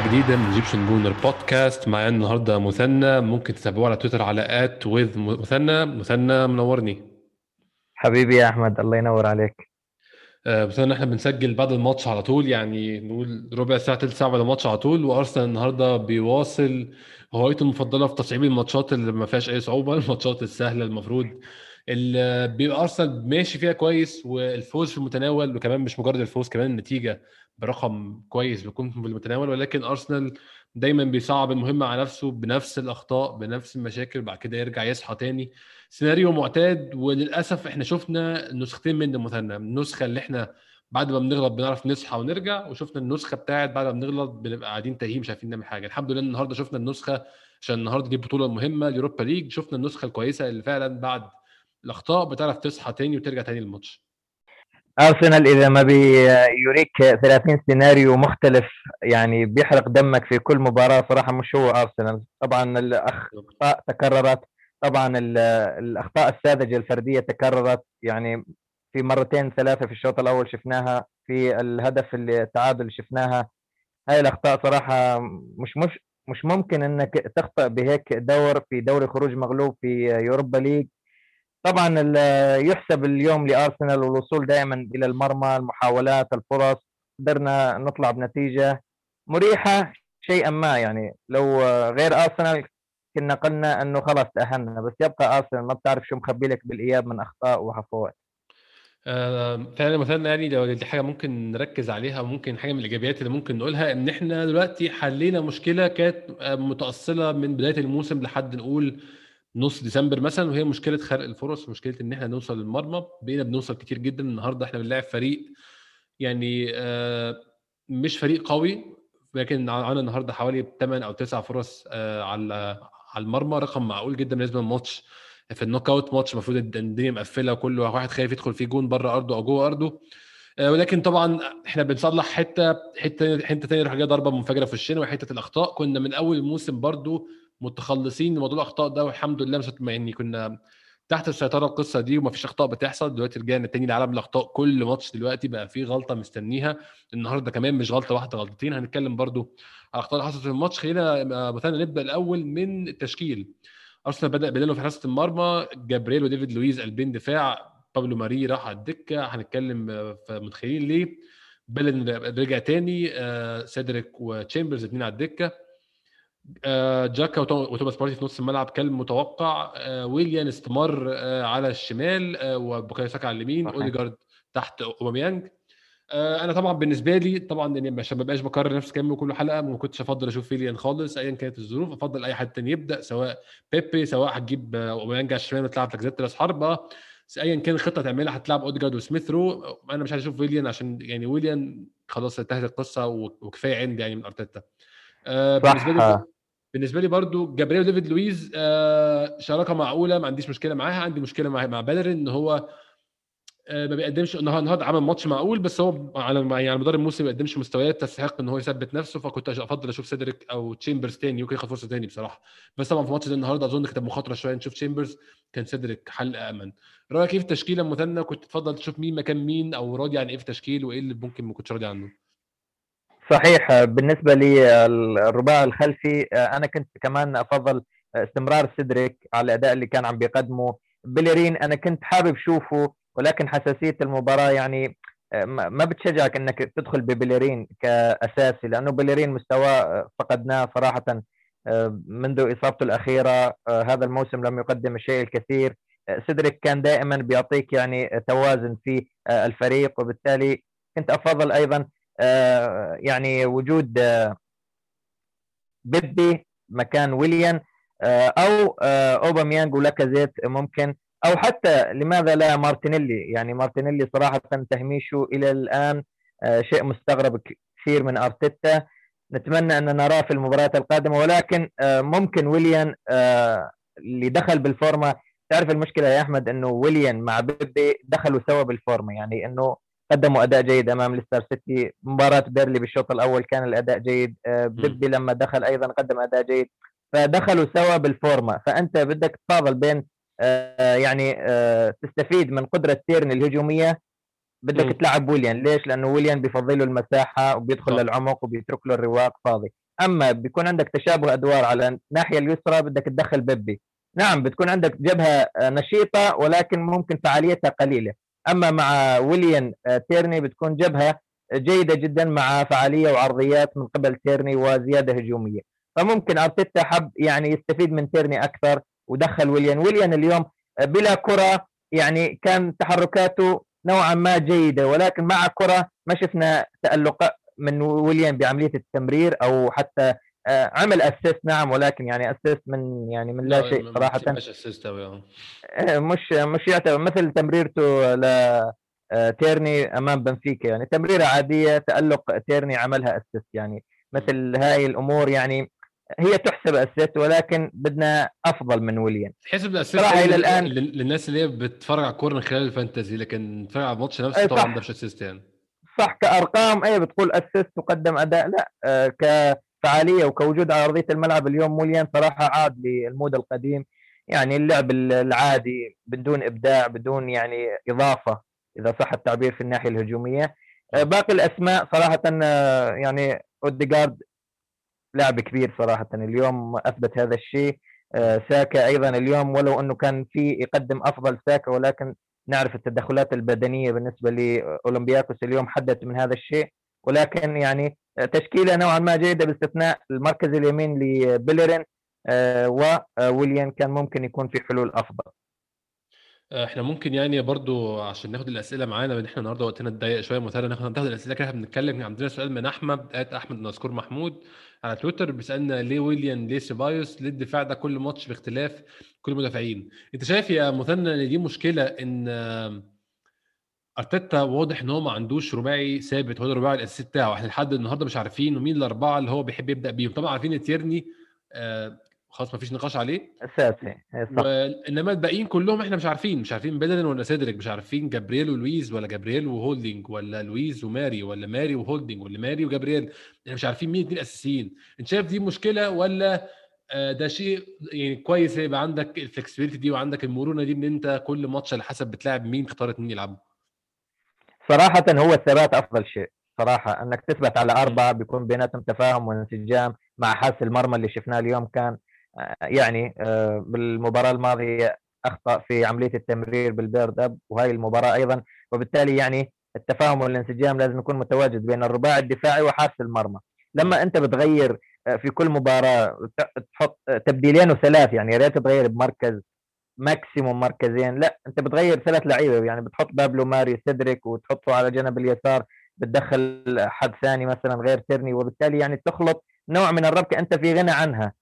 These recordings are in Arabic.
حلقة جديدة من Egyptian Gooner Podcast معايا النهاردة مثنى. ممكن تتابعوه على تويتر على at with مثنى. مثنى منورني. حبيبي يا أحمد الله ينور عليك. آه، مثنى إحنا بنسجل بعد الماتش على طول يعني نقول ربع ساعة تلت ساعة بعد الماتش على طول. وأرسنال النهاردة بيواصل هوايته المفضلة في تصعيب الماتشات اللي ما فيهاش أي صعوبة الماتشات السهلة المفروض بيبقى أرسنال ماشي فيها كويس والفوز في المتناول وكمان مش مجرد الفوز كمان النتيجة برقم كويس بيكون في المتناول. ولكن أرسنال دايما بيصعب المهمة على نفسه بنفس الأخطاء بنفس المشاكل بعد كده يرجع يصحى تاني. سيناريو معتاد وللأسف إحنا شفنا نسختين يا مثنى النسخة اللي إحنا بعد ما بنغلط بنعرف نصحى ونرجع وشفنا النسخة بتاعت بعد ما بنغلط بنبقى قاعدين تايهين مش عارفين نعمل حاجة. الحمد لله النهارده شفنا النسخة عشان النهارده دي البطوله المهمه اليوروبا ليج. شفنا النسخة الكويسة اللي فعلا بعد الأخطاء بتعرف تصحى تاني وترجع تاني للماتش. أرسنال إذا ما بيوريك 30 سيناريو مختلف يعني بيحرق دمك في كل مباراة صراحة مش هو أرسنال. طبعا الاخطاء تكررت. طبعا الأخطاء الساذجة الفردية تكررت. يعني في مرتين ثلاثة في الشوط الأول شفناها في الهدف التعادل شفناها. هاي الأخطاء صراحة مش مش مش ممكن إنك تخطئ بهيك دور في دوري خروج مغلوب في يوروبا ليج. طبعا يحسب اليوم لأرسنال الوصول دائما إلى المرمى المحاولات الفرص. قدرنا نطلع بنتيجة مريحة شيئا ما يعني. لو غير أرسنال كنا قلنا أنه خلاص تأهلنا بس يبقى أرسنال. ما بتعرف شو مخبي لك بالإياب من أخطاء وهفوات آه فعلا مثلا يعني لو دي حاجة ممكن نركز عليها وممكن حاجة من الإيجابيات اللي ممكن نقولها إن إحنا دلوقتي حلينا مشكلة كانت متأصلة من بداية الموسم لحد نقول نص ديسمبر مثلا وهي مشكلة خرق الفرص مشكلة إن إحنا نوصل للمرمى. بقينا بنوصل كتير جدا. النهارده إحنا بنلاعب فريق يعني آه مش فريق قوي لكن عندنا النهارده حوالي 8 أو 9 فرص آه على على المرمى. رقم معقول جدا بالنسبة للماتش. في النوك أوت ماتش المفروض الدنيا مقفلة وكل واحد خايف يدخل فيه جون بره أرضه أو جوه أرضه. آه ولكن طبعا إحنا بنصلح حتة حتة حتة ثانية راح جاية ضربة منفجرة في الشين وحتة الأخطاء. كنا من أول الموسم برضو متخلصين من موضوع الأخطاء ده والحمد لله مش يعني كنا تحت السيطره القصة دي وما فيش أخطاء بتحصل. دلوقتي رجعنا تاني لعالم الأخطاء. كل ماتش دلوقتي بقى فيه غلطة مستنيها. النهارده كمان مش غلطة واحدة غلطتين. هنتكلم برضو على الأخطاء اللي حصلت في الماتش. خلينا مثلا نبدأ الأول من التشكيل. أرسنال بدأ بداله في حراسة المرمى. جابريل وديفيد لويز قلبين دفاع. بابلو ماري راح على الدكة. هنتكلم في متخيلين ليه. بيلرين رجع تاني. سيدريك وتشامبرز اثنين على الدكة. آه، جاكا وتوماس بارتي في نص الملعب كالمتوقع آه، ويليان استمر آه، على الشمال وبوكايو ساكا على اليمين أوديجارد تحت أوباميانج. أنا طبعا بالنسبة لي طبعا يعني عشان ما بقاش بكرر نفس الكلام كل حلقة ما كنتش أفضل أشوف ويليان خالص ايا كانت الظروف أفضل أي حد تاني يبدأ سواء بيبي سواء هتجيب أوباميانج على الشمال وتلعب لاكازيت راس حربة. ايا كان الخطه تعملها هتلعب أوديجارد وسميث رو. أنا مش عايز أشوف ويليان عشان يعني ويليان خلاص انتهت القصة وكفاية عندي يعني من أرتيتا. آه بالنسبة لي بالنسبة لي برضو جابريل وديفيد لويز آه شراكة معقولة ما عنديش مشكلة معاها عندي مشكلة مع مع بيلرين إن هو آه ما بيقدمش النهارده عمل ماتش معقول بس هو على يعني مدار الموسم ما بيقدمش مستويات تستحق إن هو يثبت نفسه فكنت أفضل أشوف سيدريك أو تشامبرز تاني يمكن ياخد فرصة تاني بصراحة. بس طبعا في ماتش زي النهارده أظن كانت مخاطرة شوية نشوف تشامبرز كان سيدريك حل آمن. رأيك إيه في التشكيلة المثنى؟ كنت تفضل تشوف مين مكان مين أو راضي عن إيه في التشكيل وإيه اللي ممكن ما كنتش راضي عنه؟ صحيح بالنسبة لي الرباع الخلفي أنا كنت كمان أفضل استمرار سيدريك على الأداء اللي كان عم بيقدمه. بليرين أنا كنت حابب شوفه ولكن حساسية المباراة يعني ما بتشجعك إنك تدخل ببليرين كأساسي لأنه بليرين مستواه فقدناه صراحة منذ إصابته الأخيرة. هذا الموسم لم يقدم الشيء الكثير. سيدريك كان دائما بيعطيك يعني توازن في الفريق وبالتالي كنت أفضل أيضا يعني وجود بيبي مكان ويليان أو أوباميانج ولاكازيت ممكن أو حتى لماذا لا مارتينيلي. يعني مارتينيلي صراحة تهميشه إلى الآن شيء مستغرب كثير من أرتيتا. نتمنى أن نراه في المباريات القادمة ولكن ممكن ويليان اللي دخل بالفورمة. تعرف المشكلة يا أحمد إنه ويليان مع بيبي دخلوا سوا بالفورمة يعني إنه قدموا أداء جيد أمام ليستر سيتي. مباراة بيرنلي بالشوط الأول كان الأداء جيد. بيبي لما دخل أيضا قدم أداء جيد. فدخلوا سوا بالفورمة. فأنت بدك تفاضل بين يعني تستفيد من قدرة تيرني الهجومية بدك. تلعب ويليان. ليش؟ لأنه ويليان بفضل له المساحة وبيدخل صح. للعمق وبيترك له الرواق فاضي. أما بيكون عندك تشابه أدوار على الناحية اليسرى بدك تدخل بيبي. نعم بتكون عندك جبهة آه، نشيطة ولكن ممكن فعاليتها قليلة. أما مع ويليان آه، تيرني بتكون جبهة جيدة جدا مع فعالية وعرضيات من قبل تيرني وزيادة هجومية. فممكن أرتيتا حب يعني يستفيد من تيرني أكثر ودخل ويليان ويليان اليوم آه، بلا كرة يعني كان تحركاته نوعا ما جيدة ولكن مع كرة ما شفنا تألق من ويليان بعملية التمرير أو حتى عمل assist نعم ولكن يعني assist من يعني من لا شيء صراحة. مش assist آه. آه، مش مش يعتبر مثل تمريرته ل آه، تيرني أمام بنفيكا. يعني تمريرة عادية تألق تيرني عملها assist يعني مثل هاي الأمور يعني هي تحسب assist ولكن بدنا أفضل من ويليان تحسب ال assist لل- الآن- لل- للناس اللي هي بتتفرج على الكورة من خلال ال fantasy لكن تتفرج على الماتش نفسه أي طبعا. ده مش assist يعني. صح كأرقام اي بتقول assist وقدم أداء لا آه، كفعاليه وكوجود على ارضيه الملعب اليوم ويليان صراحة عاد لل mood القديم. يعني اللعب العادي بدون إبداع بدون يعني إضافة إذا صح التعبير في الناحية الهجومية. آه، باقي الأسماء صراحة آه، يعني اوديجارد لاعب كبير صراحة. اليوم أثبت هذا الشيء. آه، ساكا أيضا اليوم ولو أنه كان في يقدم أفضل ساكا ولكن نعرف التدخلات البدنية بالنسبة لأولمبياكوس اليوم حدت من هذا الشيء. ولكن يعني تشكيلة نوعا ما جيدة باستثناء المركز اليمين لبيلرين آه، وويليان كان ممكن يكون في حلول أفضل. إحنا ممكن يعني برضو عشان ناخد الأسئلة معانا لأن إحنا النهارده وقتنا ضيق شوية مثلا ناخد ناخد الأسئلة كده إحنا بنتكلم عندنا سؤال من أحمد آت أحمد نذكر محمود على تويتر بيسألنا ليه ويليان ليه سيبايوس ليه الدفاع ده كل ماتش باختلاف كل المدافعين؟ أنت شايف يا مثنى إن دي مشكلة إن آه، أرتيتا واضح إن هو ما عندوش رباعي ثابت هو الرباعي الاساسي بتاعه إحنا لحد النهارده مش عارفين مين الأربعة اللي هو بيحب يبدأ بيهم؟ طبعا عارفين تيرني آه، خلاص ما فيش نقاش عليه. أساسي إيه، وإنما الباقيين كلهم إحنا مش عارفين مش عارفين بيلرين ولا سيدريك مش عارفين جابرييل ولويز ولا جابرييل وهولدنج ولا لويز وماري ولا ماري وهولدنج ولا ماري وجابرييل. إحنا مش عارفين مين الاثنين الاساسيين أنت شايف دي مشكلة ولا آه، ده شيء يعني كويس يبقى عندك الفلكسبيتي دي وعندك المرونة دي إن أنت كل ماتش على حسب بتلاعب مين اختار إتنين يلعبوا. صراحة هو الثبات أفضل شيء صراحة. أنك تثبت على أربعة بيكون بيناتهم تفاهم وانسجام مع حارس المرمى اللي شفناه اليوم كان آه، يعني آه، بالمباراة الماضية أخطأ في عملية التمرير بالبيرد أب وهي المباراة أيضا. وبالتالي يعني التفاهم والانسجام لازم يكون متواجد بين الرباعي الدفاعي وحارس المرمى. لما أنت بتغير آه، في كل مباراة تحط تبديلين وثلاث يعني يا ريت تغير بمركز maximum مركزين. لا أنت بتغير ثلاث لعيبة يعني بتحط بابلو ماري سيدريك وتحطه على جنب اليسار بتدخل حد ثاني مثلا غير تيرني وبالتالي يعني تخلق نوع من الربكة أنت في غنى عنها.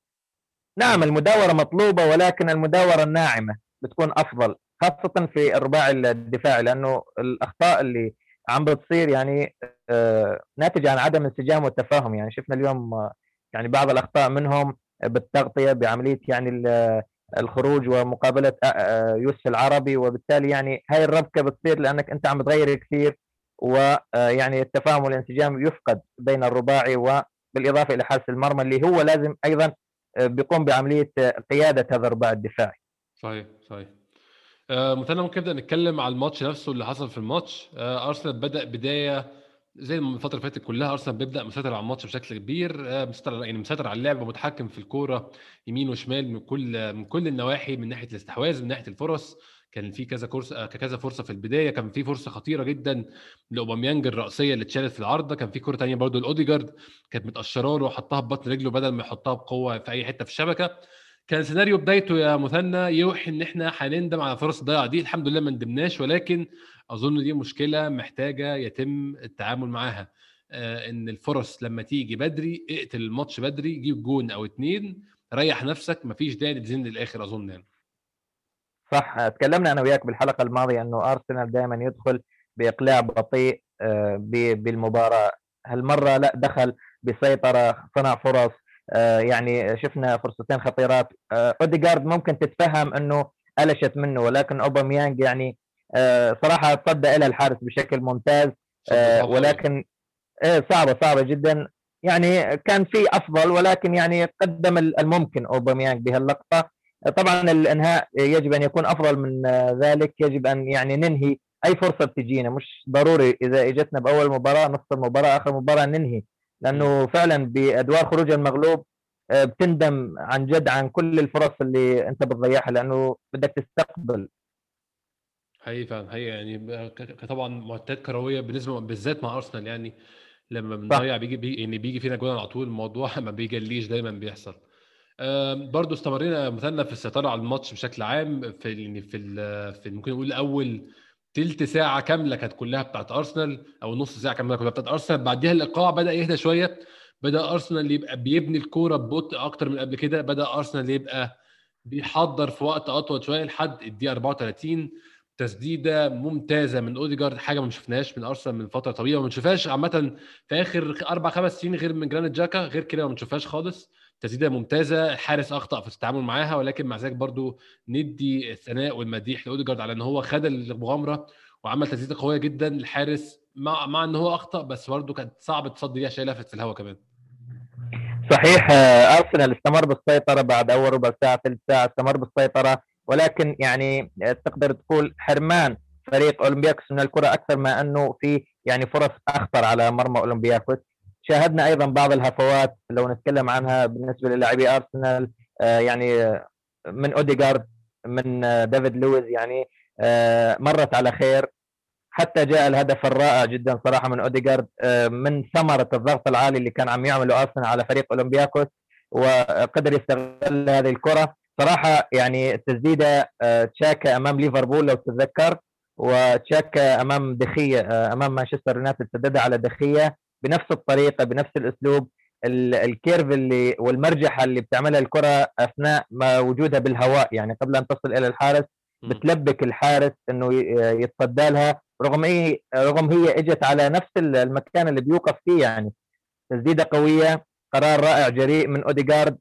نعم المداورة مطلوبة ولكن المداورة الناعمة بتكون أفضل خاصة في الرباعي الدفاعي لأنه الأخطاء اللي عم بتصير يعني آه، ناتجه عن عدم الانسجام والتفاهم. يعني شفنا اليوم آه، يعني بعض الأخطاء منهم بالتغطية بعملية يعني الخروج ومقابلة آه، آه، يوسف العربي وبالتالي يعني هاي الربكة بتصير لأنك أنت عم تغير كثير ويعني التفاهم والانسجام يفقد بين الرباعي وبالإضافة إلى حارس المرمى اللي هو لازم أيضا آه، بيقوم بعملية آه، قيادة هذا الرباعي الدفاعي. صحيح صحيح. آه مثلا ممكن نبدأ نتكلم على الماتش نفسه اللي حصل في الماتش. آه أرسنال بدأ بداية زي ما الفترة اللي فاتت كلها أرسنال بيبدأ مسيطر على الماتش بشكل كبير آه مسيطر يعني مسيطر على اللعب ومتحكم في الكورة يمين وشمال من كل من كل النواحي من ناحية الاستحواذ من ناحية الفرص. كان في كذا كورس آه كذا فرصة في البداية كان في فرصة خطيرة جدا لأوباميانج الرأسيه اللي اتشالت في العارضة. كان في كورة ثانية برضو لأوديجارد كانت متقشره له وحطها ببطن رجله بدل ما يحطها بقوة في أي حتة في الشبكة. كان سيناريو بدايته يا مثنى يوحي إن إحنا هنندم على فرص الضياع دي. الحمد لله ما ندمناش ولكن أظن دي مشكلة محتاجة يتم التعامل معاها. آه إن الفرص لما تيجي بدري اقتل الماتش بدري جيب جون أو اتنين ريح نفسك مفيش داعي تزن للآخر أظن يعني. صح تكلمنا أنا وياك بالحلقة الماضية إنه أرسنال دائما يدخل بإقلاع بطيء آه، بالمباراة. هالمرة لا دخل بسيطرة صنع فرص. آه، يعني شفنا فرصتين خطيرات. أوديجارد ممكن تتفهم إنه قلشت منه ولكن أوباميانج يعني صراحة تصدى إلى الحارس بشكل ممتاز آه، ولكن إيه صعبة صعبة جدا. يعني كان في أفضل ولكن يعني قدم الممكن أوباميانج بهاللقطة. طبعا الإنهاء يجب أن يكون أفضل من ذلك يجب أن يعني ننهي أي فرصة بتجينا مش ضروري إذا إجتنا بأول مباراة نص المباراة آخر مباراة ننهي. لأنه فعلا بأدوار خروج المغلوب آه، بتندم عن جد عن كل الفرص اللي أنت بتضيعها لأنه بدك تستقبل حقيقي فعلا حقيقي يعني طبعا معدات كروية بالنسبة بالذات مع أرسنال يعني لما بنضيع بيجي, بيجي يعني بيجي فينا جول على طول الموضوع ما بيجليش دايما بيحصل. برضو استمرينا مثلا في السيطرة على الماتش بشكل عام في يعني في في ممكن نقول أول تلت ساعة كاملة كانت كلها بتاعت أرسنال أو نص ساعة كاملة كلها بتاعت أرسنال. بعديها الإيقاع بدأ يهدى شوية بدأ أرسنال يبقى بيبني الكورة ببطء أكتر من قبل كده بدأ أرسنال يبقى بيحضر في وقت أطول شوية لحد الدقيقة 34 تسديدة ممتازة من أوديجارد حاجة ما شفناهاش من أرسنال من فترة طويلة وما بنشوفهاش عامة في آخر أربع خمس سنين غير من جرانيت جاكا غير كده ما بنشوفهاش خالص. تسديدة ممتازة الحارس أخطأ في التعامل معاها ولكن مع ذلك برضو ندي الثناء والمديح لأوديجارد على إن هو خد المغامرة وعمل تسديدة قوية جدا. الحارس مع مع إن هو أخطأ بس برضو كانت صعب تصدي ليها شايلها في الهواء كمان. صحيح أرسنال استمر بالسيطرة بعد أول ربع ساعة ثلث ساعة استمر بالسيطرة. ولكن يعني تقدر تقول حرمان فريق أولمبياكوس من الكرة أكثر ما أنه في يعني فرص أخطر على مرمى أولمبياكوس. شاهدنا أيضا بعض الهفوات لو نتكلم عنها بالنسبة للاعبي أرسنال آه، يعني من اوديجارد من ديفيد لويز يعني آه، مرت على خير. حتى جاء الهدف الرائع جدا صراحة من اوديجارد آه، من ثمرة الضغط العالي اللي كان عم يعمله أرسنال على فريق أولمبياكوس وقدر يستغل هذه الكرة. صراحة يعني التسديدة تشاكا أمام ليفربول لو تتذكر وتشاكا أمام دي خيا أمام مانشستر يونايتد سددها على دي خيا بنفس الطريقة بنفس الأسلوب. ال curve اللي والمرجحه اللي بتعملها الكرة أثناء ما وجودها بالهواء يعني قبل أن تصل إلى الحارس بتلبك الحارس إنه يتصدى لها. رغم هي رغم هي إجت على نفس المكان اللي بيوقف فيه يعني. تسديدة قوية قرار رائع جريء من أوديجارد. آه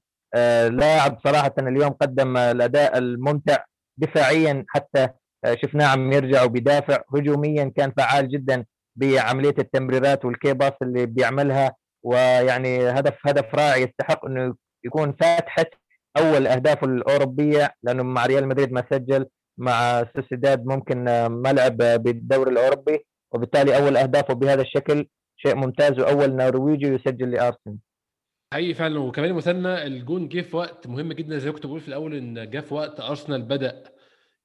لاعب صراحة اليوم قدم الأداء الممتع دفاعيا حتى آه شفناه عم يرجع وبيدافع. هجوميا كان فعال جدا بعملية التمريرات والكيباس اللي بيعملها. ويعني هدف هدف رائع يستحق إنه يكون فاتحة أول اهدافه الأوروبية لأنه مع ريال مدريد ما سجل مع سوسيداد ممكن ما لعب بالدوري الأوروبي. وبالتالي أول أهدافه بهذا الشكل شيء ممتاز وأول نرويجي يسجل لأرسنال. حقيقي فعلا. وكمان مثلنا الجون جه في وقت مهم جدا زي ما كنت بقول في الأول إن جه في وقت أرسنال بدأ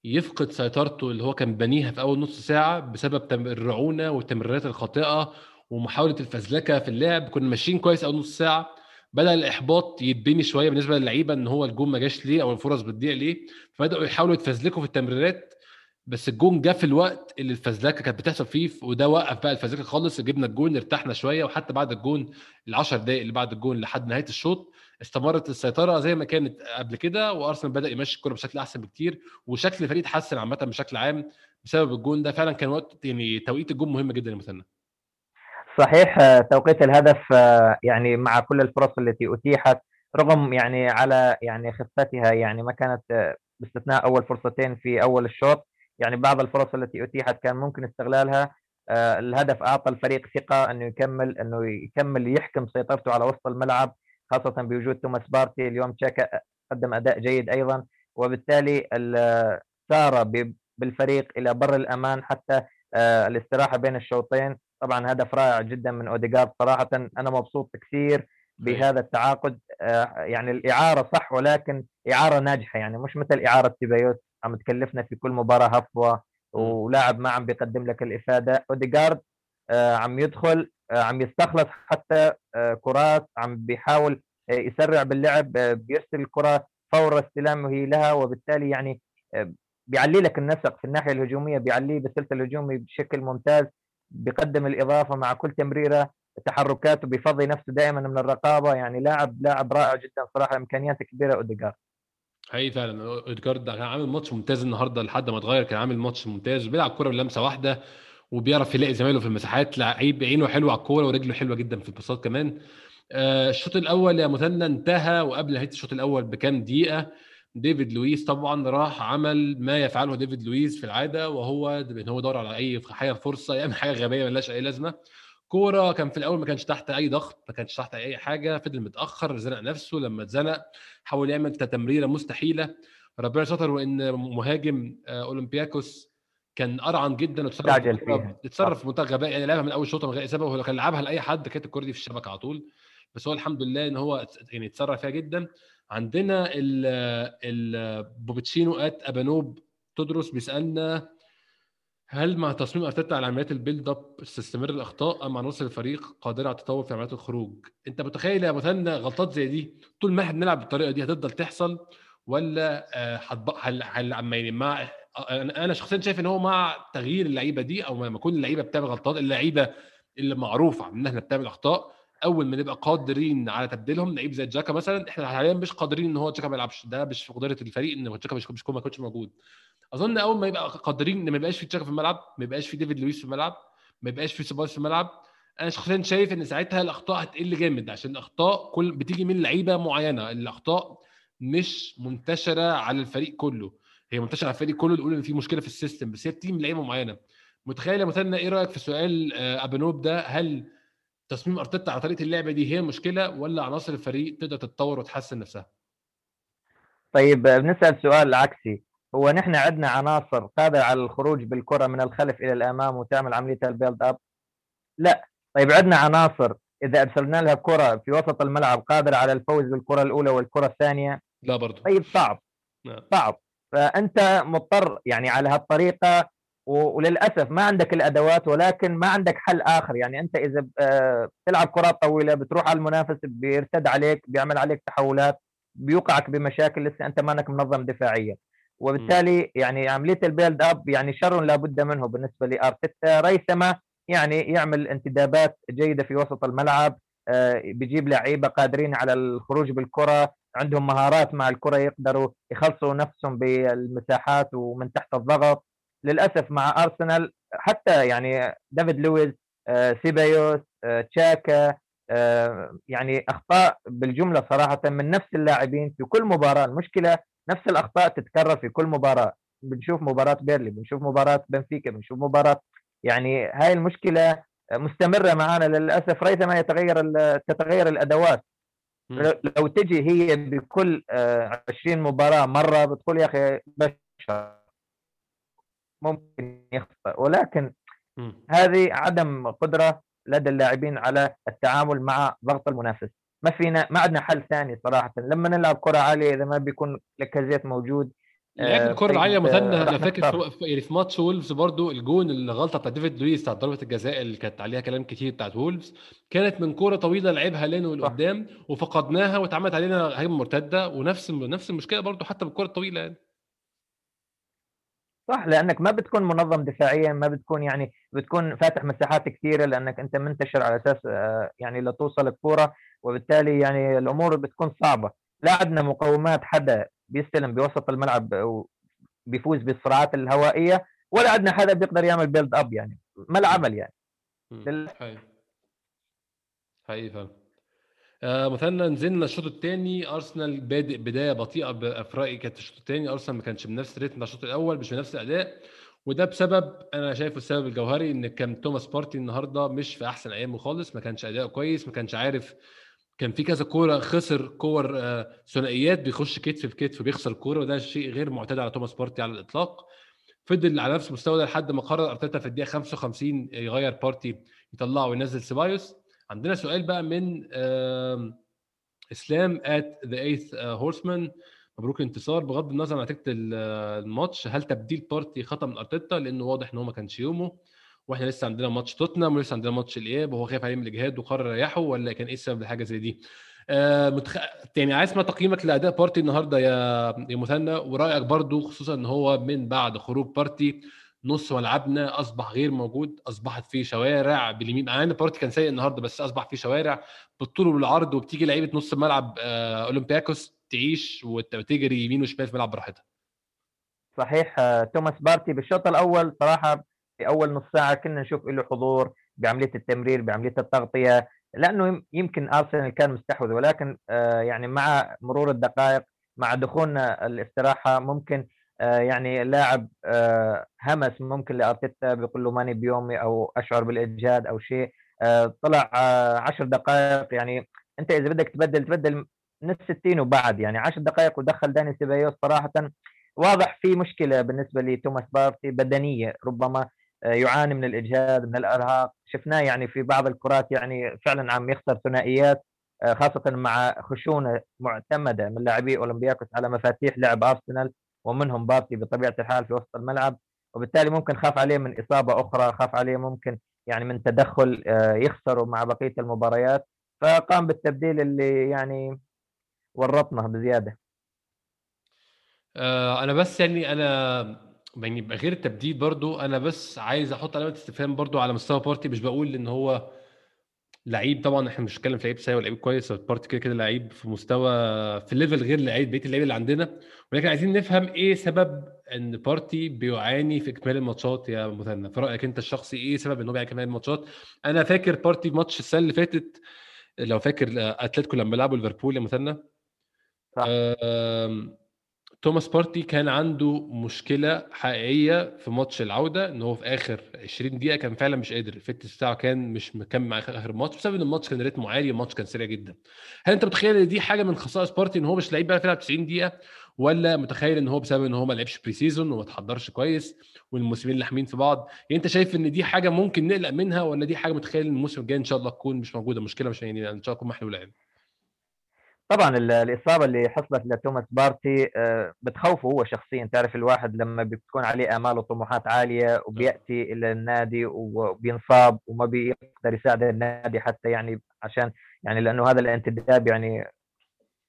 يفقد سيطرته اللي هو كان بنيها في أول نص ساعة بسبب الرعونة والتمريرات الخاطئة ومحاولة الفزلكة في اللعب. كنا ماشيين كويس أول نص ساعة. بدأ الإحباط يتبني شوية بالنسبة للعيبة إن هو الجون ما جاش ليه أو الفرص بتضيع ليه. فبدأوا يحاولوا يتفزلكوا في التمريرات. بس الجون جه في الوقت اللي الفزلكه كانت بتحصل فيه وده وقف بقى الفزلكه خالص جبنا الجون ارتحنا شوية وحتى بعد الجون ال 10 دقائق اللي بعد الجون لحد نهاية الشوط استمرت السيطرة زي ما كانت قبل كده وأرسنال بدأ يمشي الكره بشكل أحسن بكتير وشكل الفريق اتحسن عامة بشكل عام بسبب الجون ده. فعلا كان وقت يعني توقيت الجون مهم جدا يا مثنى صحيح توقيت الهدف يعني مع كل الفرص التي أتيحت رغم يعني على يعني خفتها يعني ما كانت باستثناء أول فرصتين في أول الشوط. يعني بعض الفرص التي أتيحت كان ممكن استغلالها الهدف أعطى الفريق ثقة أنه يكمل أنه يكمل يحكم سيطرته على وسط الملعب خاصة بوجود توماس بارتي اليوم تشاكا قدم أداء جيد أيضا وبالتالي صار بالفريق إلى بر الأمان حتى آه، الاستراحة بين الشوطين. طبعا هدف رائع جدا من اوديجارد صراحة أنا مبسوط كثير بهذا التعاقد آه، يعني الإعارة صح ولكن إعارة ناجحة يعني مش مثل إعارة سيبايوس عم تكلفنا في كل مباراة هفوة ولاعب ما عم بيقدم لك الإفادة. اوديجارد آه، عم يدخل عم يستخلص حتى كرات عم بيحاول يسرع باللعب بيرسل الكرة فور استلامه لها وبالتالي يعني بيعلي لك النسق في الناحية الهجومية بيعليه بالثلث الهجومي بشكل ممتاز بيقدم الإضافة مع كل تمريرة تحركاته بيفضي نفسه دائما من الرقابة. يعني لاعب لاعب رائع جدا صراحة امكانيات كبيرة اوديجارد حقيقي فعلا. اوديجارد كان عامل ماتش ممتاز النهارده لحد ما اتغير كان عامل ماتش ممتاز بيلعب كوره بلمسة واحدة وبيعرف يلاقي زمايله في المساحات لعيب عينه حلو على الكورة ورجله حلوة جدا في الباصات كمان. آه، الشوط الأول يا مثنى انتهى وقبل نهاية الشوط الأول بكام دقيقة ديفيد لويس طبعا راح عمل ما يفعله ديفيد لويس في العادة وهو إن هو يدور على أي حاجة فرصة يعمل حاجة غبية ملهاش أي لازمة. كوره كان في الأول ما كانش تحت أي ضغط ما كانش تحت أي حاجة فضل متأخر زنق نفسه لما اتزنق حاول يعمل تمريرة مستحيلة. ربنا ستر وإن مهاجم آه، أولمبياكوس كان أرعن جدا وتصرف اتصرف بمنتهى الغباء يعني لعبها من أول شوطه من غير سبب هو كان لعبها لأي حد كانت الكورة دي في الشبكة على طول. بس هو الحمد لله إن هو يعني اتصرف فيها جدا. عندنا ال ال بوبتشينو at أبانوب تدرس بيسألنا هل مع تصميم ارتيتا على عمليات ال build up تستمر الأخطاء أم عناصر الفريق قادره على التطور في عمليات الخروج؟ أنت متخيل يا مثنى غلطات زي دي طول ما إحنا بنلعب بالطريقة دي هتفضل تحصل ولا هتبقى هل يعني مع أنا شخصيا شايف إن هو مع تغيير اللعيبة دي أو لما يكون اللعيبة بتعمل غلطات اللعيبة اللي معروفة إن إحنا بتعمل أخطاء أول ما نبقى قادرين على تبديلهم لعيب زي جاكا مثلا إحنا حاليا مش قادرين إن هو جاكا ما يلعبش ده مش في قدرة الفريق إن جاكا مش مش ما يكونش موجود أظن أول ما يبقى قادرين إن ما يبقاش في جاكا في الملعب ما يبقاش في ديفيد لويس في الملعب ما يبقاش في سيبايوس في الملعب. أنا شخصيا شايف إن ساعتها الأخطاء هتقل جامد عشان الأخطاء كل بتيجي من لعيبة معينة. الأخطاء مش منتشرة على الفريق كله. هي منتشرة على الفريق كله تقول إن في مشكلة في ال system بس هي بتيجي من لعيبة معينة. متخيل يا مثنى إيه رأيك في سؤال ابانوب ده؟ هل تصميم أرتيتا على طريقة اللعبه دي هي مشكلة ولا عناصر الفريق تقدر تتطور وتحسن نفسها؟ طيب بنسأل سؤال عكسي. هو نحن عندنا عناصر قادرة على الخروج بالكرة من الخلف إلى الأمام وتعمل عملية ال build up؟ لا. طيب عندنا عناصر. إذا أرسلنا لها كرة في وسط الملعب قادرة على الفوز بالكرة الأولى والكرة الثانية؟ لا برضه طيب صعب. نعم. صعب. فأنت مضطر يعني على هالطريقة وللأسف ما عندك الأدوات ولكن ما عندك حل آخر. يعني أنت إذا بتلعب كرات طويلة بتروح على المنافس بيرتد عليك بيعمل عليك تحولات بيوقعك بمشاكل لسه أنت مانك منظم دفاعيا. وبالتالي يعني عملية ال build up يعني شر لابد منه بالنسبة لارتيتا ريثما يعني يعمل انتدابات جيدة في وسط الملعب. بيجيب لعيبة قادرين على الخروج بالكرة. عندهم مهارات مع الكرة يقدروا يخلصوا نفسهم بالمساحات ومن تحت الضغط. للأسف مع أرسنال حتى يعني ديفيد لويس سيبايوس تشاكا يعني أخطاء بالجملة صراحة من نفس اللاعبين في كل مباراة. المشكلة نفس الأخطاء تتكرر في كل مباراة. بنشوف مباراة بيرلي بنشوف مباراة بنفيكا بنشوف مباراة يعني هاي المشكلة مستمرة معنا للأسف ريثما يتغير تتغير الأدوات. لو تجي هي بكل 20 مباراة مرة بتقول يا أخي بشر. ممكن يخطئ ولكن. هذه عدم قدرة لدى اللاعبين على التعامل مع ضغط المنافس. ما فينا ما عندنا حل ثاني صراحة. لما نلعب كرة عالية إذا ما بيكون لكازيت موجود لعب الكرة العالية مثنى أنا فاكر في يعني في ماتش وولفز برضو الجون الغلطة بتاعت ديفيد لويس بتاعت ضربة الجزاء اللي كانت عليها كلام كتير بتاعت وولفز كانت من كورة طويلة لعبها لينو لقدام وفقدناها واتعملت علينا هجمة مرتدة ونفس نفس المشكلة برضو حتى بالكرة الطويلة يعني. صح لأنك ما بتكون منظم دفاعيا ما بتكون يعني بتكون فاتح مساحات كثيرة لأنك أنت منتشر على أساس يعني لا توصل الكورة وبالتالي يعني الأمور بتكون صعبة. لا عندنا مقومات حدا بيستلم بوسط الملعب وبيفوز بالصراعات الهوائية ولا عندنا حدا بيقدر يعمل build up يعني ما العمل يعني. حقيقي. حقيقي آه مثنى نزلنا الشوط الثاني أرسنال بادئ بداية بطيئة في رايي كانت الشوط الثاني أرسنال ما كانش بنفس ال rhythm بتاع الشوط الأول مش بنفس الأداء. وده بسبب أنا شايفه السبب الجوهري إن كان توماس بارتي النهارده مش في أحسن أيامه خالص ما كانش اداؤه كويس ما كانش عارف كان في كذا كورة خسر كور ثنائيات بيخش كتف في كتف بيخسر الكوره وده شيء غير معتاد على توماس بارتي على الإطلاق. فضل على نفس المستوى ده لحد ما قرر أرتيتا في الدقيقة 55 يغير بارتي يطلعه وينزل سيبايوس. عندنا سؤال بقى من إسلام at the eighth horseman مبروك الانتصار بغض النظر عن نتيجة الماتش هل تبديل بارتي خطأ من أرتيتا؟ لأنه واضح إن هو ما كانش يومه. وإحنا لسه عندنا ماتش توتنهام ولسه عندنا ماتش الإياب وهو خايف عليه من الاجهاد وقرر يريحه ولا كان إيه السبب لحاجة زي دي؟ آه متخ... يعني عايز اسمع تقييمك لأداء بارتي النهارده يا يا مثنى ورأيك برضو خصوصا إن هو من بعد خروج بارتي. نص ملعبنا أصبح غير موجود أصبحت فيه شوارع باليمين. مع إن بارتي كان سيء النهارده بس أصبح فيه شوارع بالطول والعرض وبتيجي لعيبة نص الملعب آه أولمبياكوس تعيش وتجري يمين وشمال في الملعب براحتها. صحيح توماس بارتي بالشوط الأول صراحة في أول نص ساعة كنا نشوف له حضور بعملية التمرير بعملية التغطية لأنه يمكن أرسنال كان مستحوذ ولكن يعني مع مرور الدقائق مع دخولنا الاستراحة ممكن يعني لاعب همس ممكن لأرتيتا بيقول له ماني بيومي أو أشعر بالإجهاد أو شيء. طلع عشر دقائق يعني أنت إذا بدك تبدل تبدل من 60 وبعد يعني 10 دقائق ودخل داني سيبايوس صراحة. واضح في مشكلة بالنسبة لتوماس بارتي بدنية ربما يعاني من الإجهاد من الأرهاق. شفناه يعني في بعض الكرات يعني فعلا عم يخسر ثنائيات خاصة مع خشونة معتمدة من لاعبي أولمبياكوس على مفاتيح لعب أرسنال. ومنهم بارتي بطبيعة الحال في وسط الملعب وبالتالي ممكن خاف عليه من إصابة أخرى خاف عليه ممكن يعني من تدخل يخسره مع بقية المباريات. فقام بالتبديل اللي يعني ورطنا بزيادة. آه أنا بس يعني أنا يعني غير التبديل برضو أنا بس عايز أحط علامة استفهام برضو على مستوى بارتي مش بقول إن هو لعيب طبعا إحنا مش بنتكلم في لعيب سيء ولا لعيب كويس بارتي كده كده لعيب في مستوى في level غير لعيب بقية اللعيبة اللي عندنا. ولكن عايزين نفهم إيه سبب إن بارتي بيعاني في إكمال الماتشات يا مثنى؟ في رأيك أنت الشخصي إيه سبب إن هو بيعاني في إكمال الماتشات؟ أنا فاكر بارتي ماتش السنة اللي فاتت لو فاكر أتلتيكو لما لعبوا ليفربول يا مثنى. توماس بارتي كان عنده مشكلة حقيقية في ماتش العودة إن هو في آخر 20 دقيقة كان فعلا مش قادر ال fitness بتاعه كان مش مكمل مع آخر الماتش بسبب إن الماتش كان رتمه عالي الماتش كان سريع جدا. هل أنت متخيل إن دي حاجة من خصائص بارتي إن هو مش لعيب بيعرف يلعب 90 دقيقة؟ ولا متخيل إن هو بسبب إن هو ما لعبش pre-season وما تحضرش كويس والموسمين لاحمين في بعض؟ يعني أنت شايف إن دي حاجة ممكن نقلق منها ولا دي حاجة متخيل إن الموسم الجاي إن شاء الله تكون مش موجودة مشكلة مش يعني إن شاء الله تكون محلولة يعني؟ طبعا الإصابة اللي حصلت لتوماس بارتي بتخوفه هو شخصيا. تعرف الواحد لما بتكون عليه آمال وطموحات عالية وبيأتي إلى النادي وبينصاب وما بيقدر يساعد النادي حتى يعني عشان يعني لأنه هذا الانتداب يعني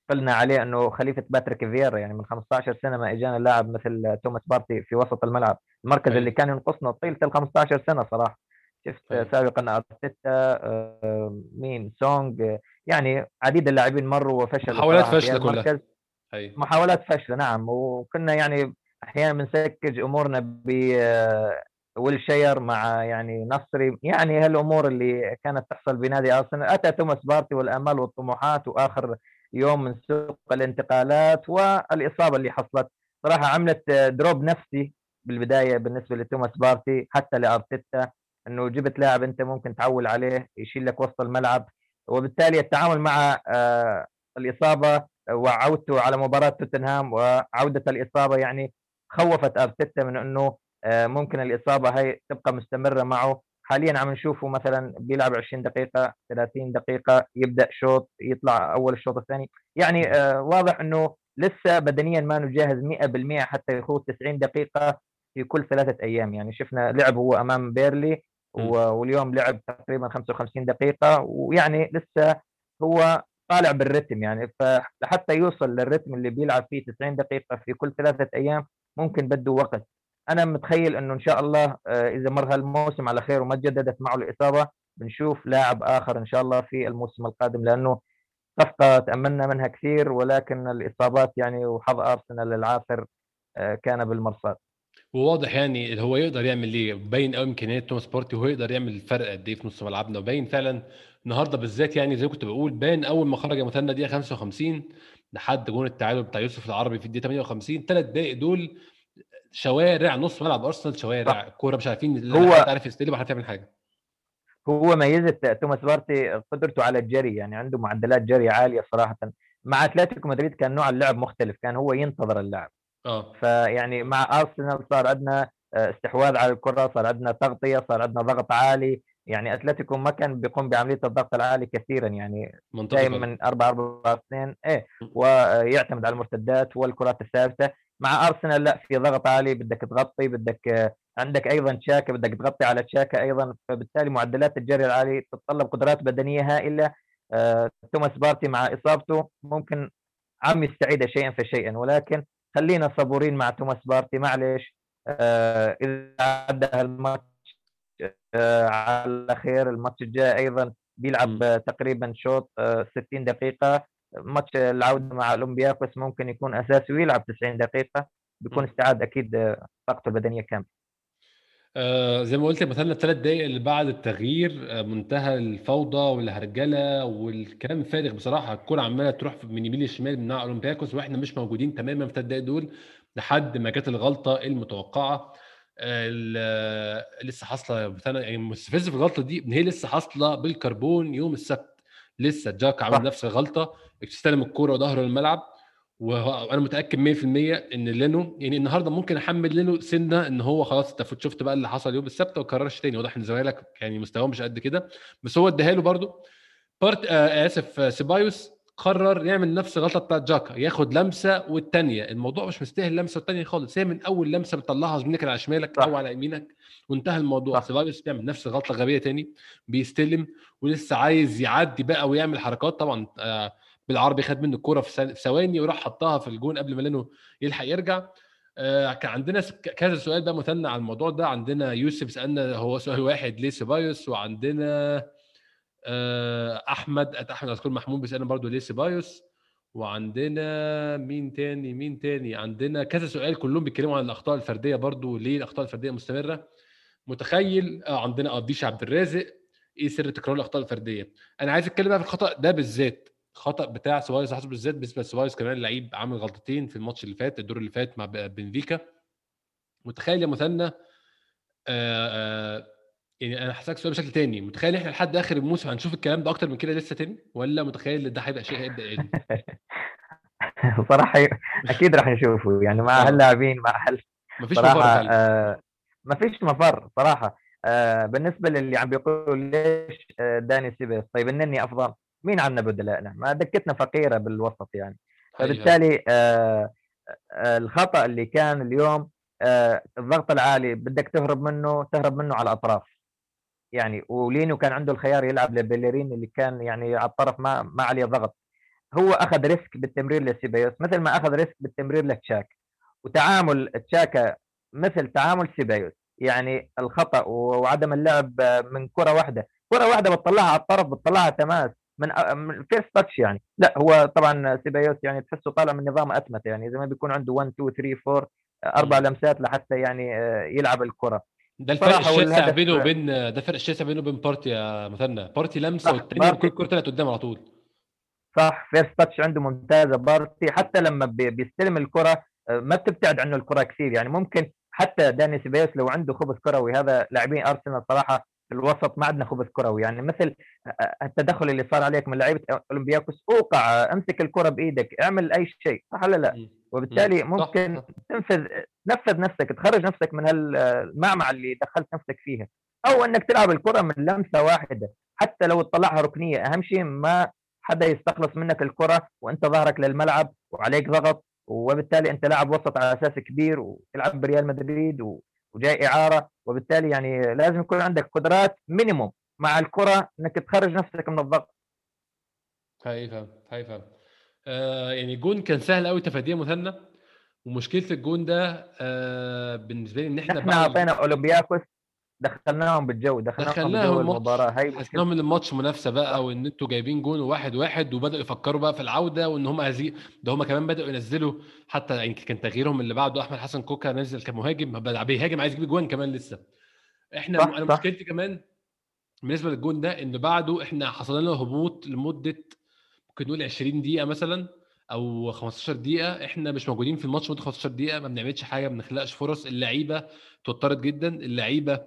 قلنا عليه إنه خليفة باتريك فييرا يعني من 15 سنة ما إجانا لاعب مثل توماس بارتي في وسط الملعب. المركز أي. اللي كان ينقصنا طيلة ال 15 سنة صراحة. شفت. سابقا ارتيتا مين؟ سونج. يعني عديد اللاعبين مروا وفشلوا محاولات فاشلة كلها. أي. محاولات فاشلة نعم. وكنا يعني أحيانا بنسلك أمورنا ب ويلشير مع يعني نصري. يعني هالأمور اللي كانت تحصل بنادي أرسنال. أتى توماس بارتي والآمال والطموحات وآخر يوم من سوق الانتقالات والإصابة اللي حصلت. صراحة عملت drop نفسي بالبداية بالنسبة لتوماس بارتي حتى لأرتيتا. إنه جبت لاعب أنت ممكن تعول عليه يشيل لك وسط الملعب. وبالتالي التعامل مع الإصابة وعودته على مباراة توتنهام وعودة الإصابة يعني خوفت ارتيتا من إنه ممكن الإصابة هي تبقى مستمرة معه. حاليا عم نشوفه مثلا بيلعب 20 دقيقة 30 دقيقة يبدأ شوط يطلع أول الشوط الثاني. يعني واضح إنه لسه بدنيا ما نجهز 100% حتى يخوض 90 دقيقة في كل ثلاثة أيام. يعني شفنا لعب هو أمام بيرلي واليوم لعب تقريبا 55 دقيقة ويعني لسه هو طالع بالرتم يعني فحتى يوصل للرتم اللي بيلعب فيه 90 دقيقة في كل ثلاثة أيام ممكن بده وقت. أنا متخيل إنه إن شاء الله إذا مر هالموسم على خير وما تجددت معه الإصابة بنشوف لاعب آخر إن شاء الله في الموسم القادم لأنه صفقة تأملنا منها كثير ولكن الإصابات يعني وحظ أرسنال العاثر كان بالمرصاد. وواضح يعني اللي هو يقدر يعمل إيه باين قوي إمكانيات توماس بارتي وهو يقدر يعمل الفرق قد إيه في نص ملعبنا. وباين فعلا النهارده بالذات يعني زي ما كنت بقول باين أول ما خرج مثلا دقيقة 55 لحد جون التعادل بتاع يوسف العربي في الدقيقة 58 ثلاث دقائق دول شوارع نص ملعب أرسنال شوارع. كورة مش عارفين هو عارف يستلم ولا يعمل حاجة. هو ميزة توماس بارتي قدرته على الجري يعني عنده معدلات جري عالية صراحة. مع أتلتيكو مدريد كان نوع اللعب مختلف كان هو ينتظر اللعب آه. فيعني مع أرسنال صار عندنا استحواذ على الكرة صار عندنا تغطية صار عندنا ضغط عالي. يعني أتلتيكو ما كان بيقوم بعملية الضغط العالي كثيرا يعني دائما من 4 4 2 إيه ويعتمد على المرتدات والكرات الثابتة. مع أرسنال لا في ضغط عالي بدك تغطي بدك عندك أيضا تشاكا بدك تغطي على تشاكا أيضا. فبالتالي معدلات الجري العالي تتطلب قدرات بدنية هائلة. آه، توماس بارتي مع إصابته ممكن عم يستعيد شيئا فشيئا ولكن خلينا صبورين مع توماس بارتي. معلش آه، إذا عدى الماتش آه، على خير. الماتش الجاي أيضا بيلعب تقريبا شوط 60 دقيقة. ماتش العودة مع أولمبياكوس ممكن يكون أساسي ويلعب 90 دقيقة. بيكون استعاد أكيد طاقته البدنية كاملة. آه زي ما قلت مثلا الثلاث دقائق اللي بعد التغيير آه منتهى الفوضى والهرجلة والكلام الفارغ بصراحة الكوره عمالة تروح من يمين للشمال من أولمبياكوس وإحنا مش موجودين تماما في الثلاث دقائق دول لحد ما جت الغلطة المتوقعة. آه لسه حاصلة يعني مستفز في الغلطة دي إن هي لسه حاصلة بالكربون يوم السبت. لسه تشاكا عمل نفس الغلطة استلم الكورة وظهره للملعب. وأنا متأكد 100% إن لينو يعني النهارده ممكن أحمل لينو سنة إن هو خلاص أنت شفت بقى اللي حصل يوم السبت وما كررش تاني. واضح إن الزمالك يعني مستواهم مش قد كده. بس هو اداها له برده بارت آه آسف آه سيبايوس قرر يعمل نفس الغلطة بتاعت جاكا ياخد لمسة والثانيه الموضوع مش مستاهل لمسه والثانيه خالص. هي من أول لمسة بتطلعها زميلك على شمالك. أو على يمينك وانتهى الموضوع. سيبايوس بيعمل نفس الغلطة الغبية تاني بيستلم ولسه عايز يعدي بقى ويعمل حركات. طبعا آه بالعربي خد منه الكورة في ثواني وراح حطها في الجون قبل ما لينو يلحق يرجع. آه كان عندنا كذا سؤال بقى مثنى على الموضوع ده. عندنا يوسف سألنا هو سؤال واحد ليه سيبايوس؟ وعندنا آه أحمد أحمد اذكر محمود بيسألنا برضه ليه سيبايوس؟ وعندنا مين تاني؟ مين تاني؟ عندنا كذا سؤال كلهم بيتكلموا عن الأخطاء الفردية برضه. ليه الأخطاء الفردية مستمرة؟ متخيل؟ آه عندنا قديش عبد الرازق. إيه سر تكرار الأخطاء الفردية؟ أنا عايز أتكلم بقى في الخطأ ده بالذات. خطأ بتاع سيبايوس حسب بالذات بس سيبايوس كمان لعيب عامل غلطتين في الماتش اللي فات الدور اللي فات مع بنفيكا. متخيل يا مثنى يعني أنا هسألك سؤال بشكل تاني متخيل إحنا لحد آخر الموسم هنشوف الكلام ده أكتر من كده لسه تاني؟ ولا متخيل إن ده هيبقى شيء هيبدأ يقل صراحة أكيد راح نشوفه يعني مع هاللاعبين مع هال مفيش مفر آه ما فيش مفر صراحة. آه بالنسبة للي عم بيقولوا ليش آه داني سيبس طيب إنني أفضل؟ مين عندنا بدلائنا؟ ما دكتنا فقيرة بالوسط يعني. فبالتالي آه آه الخطأ اللي كان اليوم آه الضغط العالي بدك تهرب منه تهرب منه على الأطراف. يعني ولينو كان عنده الخيار يلعب لبيليرين اللي كان يعني على الطرف ما ما عليه ضغط. هو أخذ risk بالتمرير لسيبايوس مثل ما أخذ risk بالتمرير لتشاكا. وتعامل تشاكا مثل تعامل سيبايوس. يعني الخطأ وعدم اللعب من كرة واحدة. كرة واحدة بتطلعها على الطرف بتطلعها تماس. من first touch يعني. لا هو طبعا سيبايوس يعني تحسه طالع من نظام اتمت يعني زي ما بيكون عنده 1 2 3 4 أربع لمسات لحتى يعني يلعب الكرة. ده الفرق الشاسع بينه وبين ده فرق الشاسع بينه وبين بارتي يا مثنى. بارتي لمسه والتاني كل الكوره طلعت قدام على طول. صح first touch عنده ممتازة. بارتي حتى لما بيستلم الكرة ما بتبتعد عنه الكرة كثير يعني. ممكن حتى داني سيبايوس لو عنده خبز كروي هذا لاعبين أرسنال صراحة الوسط ما عندنا خبز كروي. يعني مثل التدخل اللي صار عليك من لعيبة أولمبياكوس أوقع أمسك الكرة بإيدك اعمل أي شيء صح ولا لا؟ وبالتالي ممكن تنفذ نفذ نفسك تخرج نفسك من هالمعمعة اللي دخلت نفسك فيها. أو إنك تلعب الكرة من لمسة واحدة حتى لو تطلعها ركنية. أهم شيء ما حدا يستخلص منك الكرة وأنت ظهرك للملعب وعليك ضغط وبالتالي أنت لاعب وسط على أساس كبير وتلعب بريال مدريد وجاي إعارة وبالتالي يعني لازم يكون عندك قدرات minimum مع الكرة إنك تخرج نفسك من الضغط. هاي فهم هاي فهم آه يعني جون كان سهل قوي تفاديه يا مثنى ومشكلة الجون ده آه بالنسبة لي إن إحنا إحنا أعطينا أولمبياكوس دخلناهم بالجو دخلناهم, دخلناهم بالجو المباراة هاي من الماتش منافسة بقى وإن أنتوا جايبين جون واحد واحد وبدأوا يفكروا بقى في العودة وإن هم هزي ده هم كمان بدأوا ينزلوا. حتى يعني كان تغييرهم اللي بعده أحمد حسن كوكا نزل كمهاجم بيهاجم عايز يجيب جوان كمان لسه. إحنا صح أنا مشكلتي كمان بالنسبة للجون ده إن بعده إحنا حصل لنا هبوط لمدة ممكن نقول 20 دقيقة مثلا أو 15 دقيقة. إحنا مش موجودين في الماتش مده 15 دقيقة ما بنعملش حاجة ما بنخلقش فرص. اللعيبة توترت جدا. اللعيبة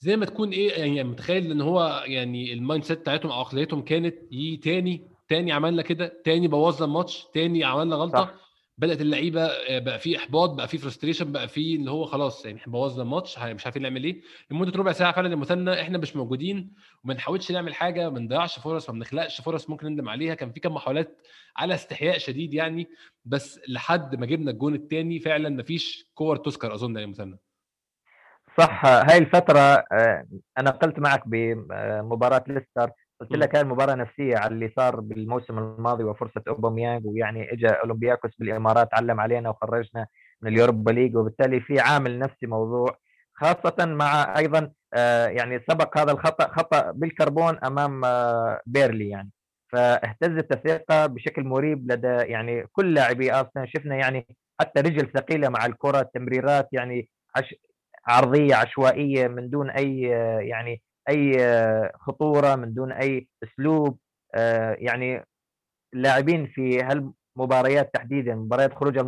زي ما تكون إيه يعني متخيل إن هو يعني ال mindset بتاعتهم أو عقليتهم كانت يجي تاني تاني عملنا كده تاني بوظنا الماتش تاني عملنا غلطة صح. بدأت اللعيبة بقى في إحباط بقى في frustration بقى في اللي هو خلاص يعني إحنا بوظنا الماتش مش عارفين نعمل إيه. لمدة ربع ساعة فعلا المثنى إحنا مش موجودين وما نحاولش نعمل حاجة ما نضيعش فرص ما بنخلقش فرص ممكن نندم عليها. كان في كم محاولات على استحياء شديد يعني بس لحد ما جبنا الجون الثاني فعلا ما فيش كور تذكر أظن يا مثنى. صح هاي الفترة أنا قلت معك بمباراة ليستر. قلت لك هاي المباراة نفسية على اللي صار بالموسم الماضي وفرصة أوباميانج ويعني إجا أولمبياكوس بالإمارات علم علينا وخرجنا من اليوروبا ليج وبالتالي في عامل نفسي موضوع خاصة مع أيضا يعني سبق هذا الخطأ خطأ بالكربون أمام بيرلي يعني. فاهتزت الثقة بشكل مريب لدى يعني كل لاعبي أرسنال. شفنا يعني حتى رجل ثقيلة مع الكرة تمريرات يعني عش عرضية عشوائية من دون أي يعني أي خطورة من دون أي أسلوب يعني اللاعبين في هالمباريات تحديدا مباريات خروج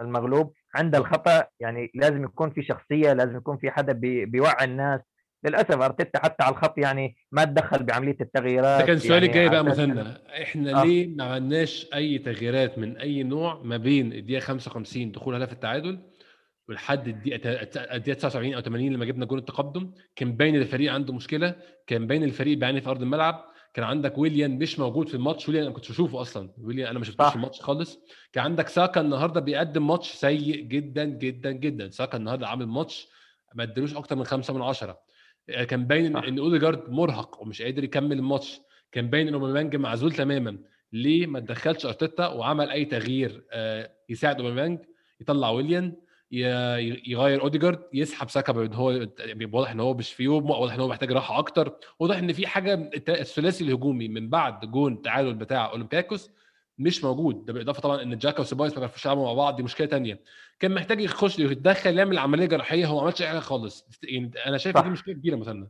المغلوب. عند الخطأ يعني لازم يكون في شخصية لازم يكون في حدا بيوعي الناس. للأسف أرتيتا حتى على الخط يعني ما تدخل بعملية التغييرات. ده كان سؤالي يعني الجاي بقى مثنى إحنا آه. ليه ما عملناش أي تغييرات من أي نوع ما بين الدقيقة 55 دخول هدف التعادل ولحد الدقيقة الدقيقة 79 أو 80 لما جبنا جول التقدم كان باين الفريق عنده مشكلة كان باين الفريق بيعاني في أرض الملعب كان عندك ويليان مش موجود في الماتش ويليان أنا كنت بشوفه أصلا ويليان أنا ما شفتوش. في الماتش خالص. كان عندك ساكا النهارده بيقدم ماتش سيء جدا جدا جدا. ساكا النهارده عامل ماتش ما ادالوش أكتر من خمسة من عشرة. كان باين. إن أوديجارد مرهق ومش قادر يكمل الماتش. كان باين إن أوباميانج معزول تماما. ليه ما تدخلش أرتيتا وعمل أي تغيير آه، يساعد أوباميانج يطلع ويليان يغير اوديجارد يسحب ساكا باين هو واضح إن هو مش في يوم واضح إن هو محتاج راحة أكتر. واضح إن في حاجة الثلاثي الهجومي من بعد جون التعادل بتاع أولمبياكوس مش موجود. ده بالإضافة طبعا إن جاكا وسيبايس ما بيعرفوش يلعبوا مع بعض دي مشكلة تانية. كان محتاج يخش يتدخل يعمل عملية جراحية هو ما عملش أي حاجة خالص. يعني أنا شايف. دي مشكلة كبيرة مثلا.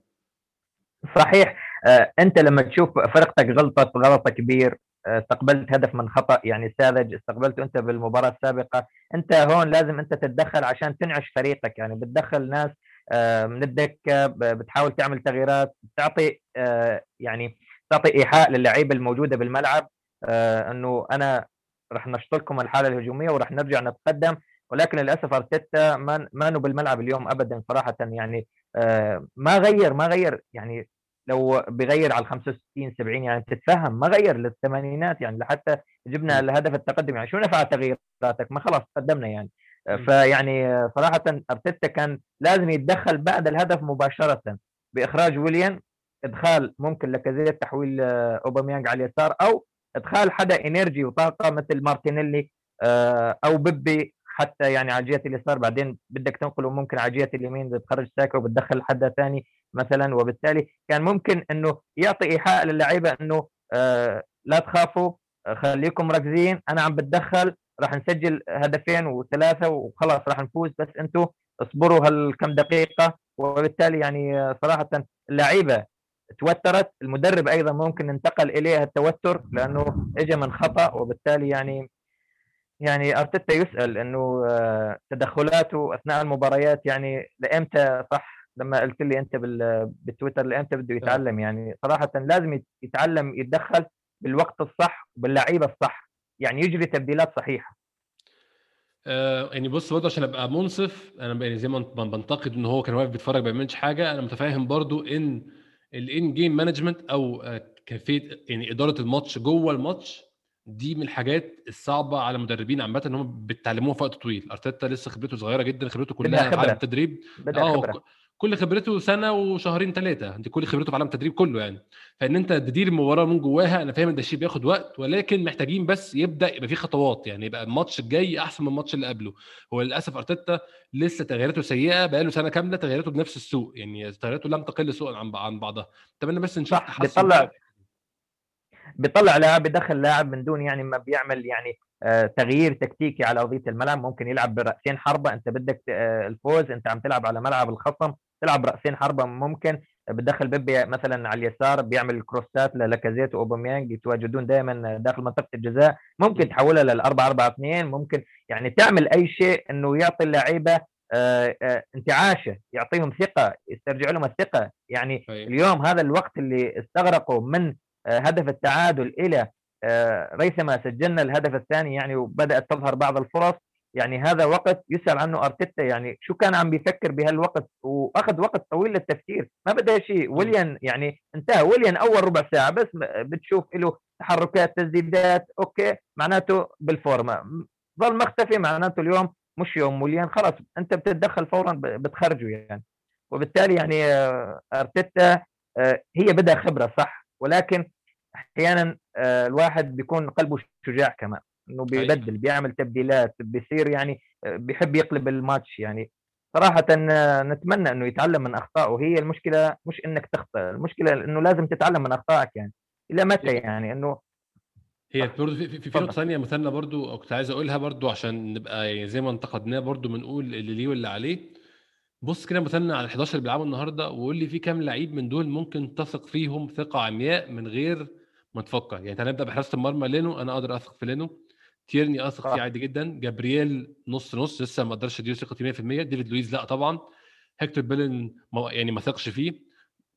صحيح. آه، أنت لما تشوف فرقتك غلطت غلطة كبير استقبلت هدف من خطأ يعني ساذج استقبلته أنت بالمباراة السابقة. أنت هون لازم أنت تتدخل عشان تنعش فريقك يعني بتدخل ناس آه، من الدكة بتحاول تعمل تغييرات تعطي آه، يعني تعطي إيحاء للعيبه الموجودة بالملعب. آه، إنه أنا راح نشط لكم الحالة الهجومية وراح نرجع نتقدم ولكن للأسف أرتيتا ما ما بالملعب اليوم ابدا صراحة. يعني آه، ما غير ما غير يعني لو بغير على ال 65 70 يعني تتفهم ما غير للثمانينات يعني لحتى جبنا. الهدف التقدم يعني شو نفع تغييراتك ما خلاص تقدمنا يعني م. فيعني آه، صراحة أرتيتا كان لازم يتدخل بعد الهدف مباشرة بإخراج ويليان إدخال ممكن لاكازيت تحويل آه، أوباميانج على اليسار أو إدخال حدا energy وطاقة مثل مارتينيلي آه، أو بيبي حتى يعني على جهه اليسار بعدين بدك تنقله ممكن على جهه اليمين بتخرج ساكا وبتدخل حدا ثاني مثلا وبالتالي كان ممكن إنه يعطي إيحاء للعيبة إنه آه لا تخافوا آه، خليكم مركزين أنا عم بتدخل راح نسجل هدفين وثلاثة وخلاص راح نفوز بس أنتم اصبروا هالكم دقيقة. وبالتالي يعني آه، صراحة اللعيبة توترت المدرب أيضا ممكن انتقل إليه التوتر لأنه اجى من خطأ. وبالتالي يعني يعني أرتيتا يسأل إنه تدخلاته أثناء المباريات يعني لإمتى صح؟ لما قلت لي أنت بال- بالتويتر لامتى بده يتعلم يعني صراحة لازم يت- يتعلم يتدخل بالوقت الصح وباللعيبة الصح يعني يجري تبديلات صحيحة. آه يعني بص برضه عشان أبقى منصف أنا يعني زي ما بنتقد إن هو كان واقف بيتفرج ما بيعملش حاجة أنا متفاهم برضه إن ال in-game management أو آه، كيفيه يعني إدارة الماتش جوه الماتش دي من الحاجات الصعبة على المدربين عامة إن هم بيتعلموها في وقت طويل. أرتيتا لسه خبرته صغيرة جدا خبرته كلها. عالم التدريب. آه كل خبرته سنة وشهرين ثلاثة دي كل خبرته في عالم التدريب كله يعني. فإن انت تدير المباراه من جواها أنا فاهم إن ده شيء بياخد وقت ولكن محتاجين بس يبدأ يبقى في خطوات. يعني يبقى الماتش الجاي أحسن من الماتش اللي قبله. هو للأسف أرتيتا لسه تغييراته سيئة بقاله سنة كاملة تغييراته بنفس السوق. يعني تغييراته لم تقل سوءا عن عن بعضها. أتمنى بس نشوف تحسن. بيطلع- بقى. بيطلع لاعب بيدخل لاعب من دون يعني ما بيعمل يعني آه، تغيير تكتيكي على أرضية الملعب. ممكن يلعب برأسين حربة. أنت بدك آه، الفوز. أنت عم تلعب على ملعب الخصم. تلعب رأسين حربة ممكن بتدخل بيبي مثلا على اليسار بيعمل كروسات للاكازيت وأوباميانج يتواجدون دائما داخل منطقة الجزاء ممكن. تحولها لل 4 4 2 ممكن يعني تعمل أي شيء إنه يعطي اللعيبة آه، آه، انتعاشه يعطيهم ثقة يسترجع لهم الثقة يعني أيوة. اليوم هذا الوقت اللي استغرقوا من آه، هدف التعادل إلى ريثما سجلنا الهدف الثاني يعني وبدأت تظهر بعض الفرص يعني هذا وقت يسأل عنه أرتيتا يعني شو كان عم بيفكر بهالوقت؟ وأخذ وقت طويل للتفكير ما بدأ شيء. ويليان يعني انتهى ويليان أول ربع ساعة بس بتشوف له تحركات تسديدات okay معناته بالفورمة. م- ظل مختفي معناته اليوم مش يوم. ويليان خلاص أنت بتتدخل فورا بتخرجه يعني. وبالتالي يعني آه، أرتيتا آه، هي بدها خبرة صح؟ ولكن أحيانا آه، الواحد بيكون قلبه شجاع كمان. إنه حقيقي. بيبدل بيعمل تبديلات بيصير يعني آه، بيحب يقلب الماتش يعني صراحة آه، نتمنى إنه يتعلم من أخطائه هي المشكلة مش إنك تخطئ المشكلة إنه لازم تتعلم من أخطائك يعني إلى متى يعني إنه هي صح. برضه في, في, في. نقطة ثانية مثنى برضه كنت عايز أقولها برضه عشان نبقى يعني زي ما انتقدناه برضه بنقول اللي ليه واللي عليه بص كده مثنى على ال 11 اللي بيلعبوا النهارده وقول لي في كام لعيب من دول ممكن تثق فيهم ثقة عمياء من غير ما تفكر يعني تعالى نبدأ بحراسة المرمى لينو أنا أقدر أثق في لينو تيرني اثق. فيه عادي جدا. جابرييل نص نص لسه ما أقدرش اديله ثقتي 100% ديفيد لويز لا طبعا. هيكتور بيليرين يعني ما ثقش فيه.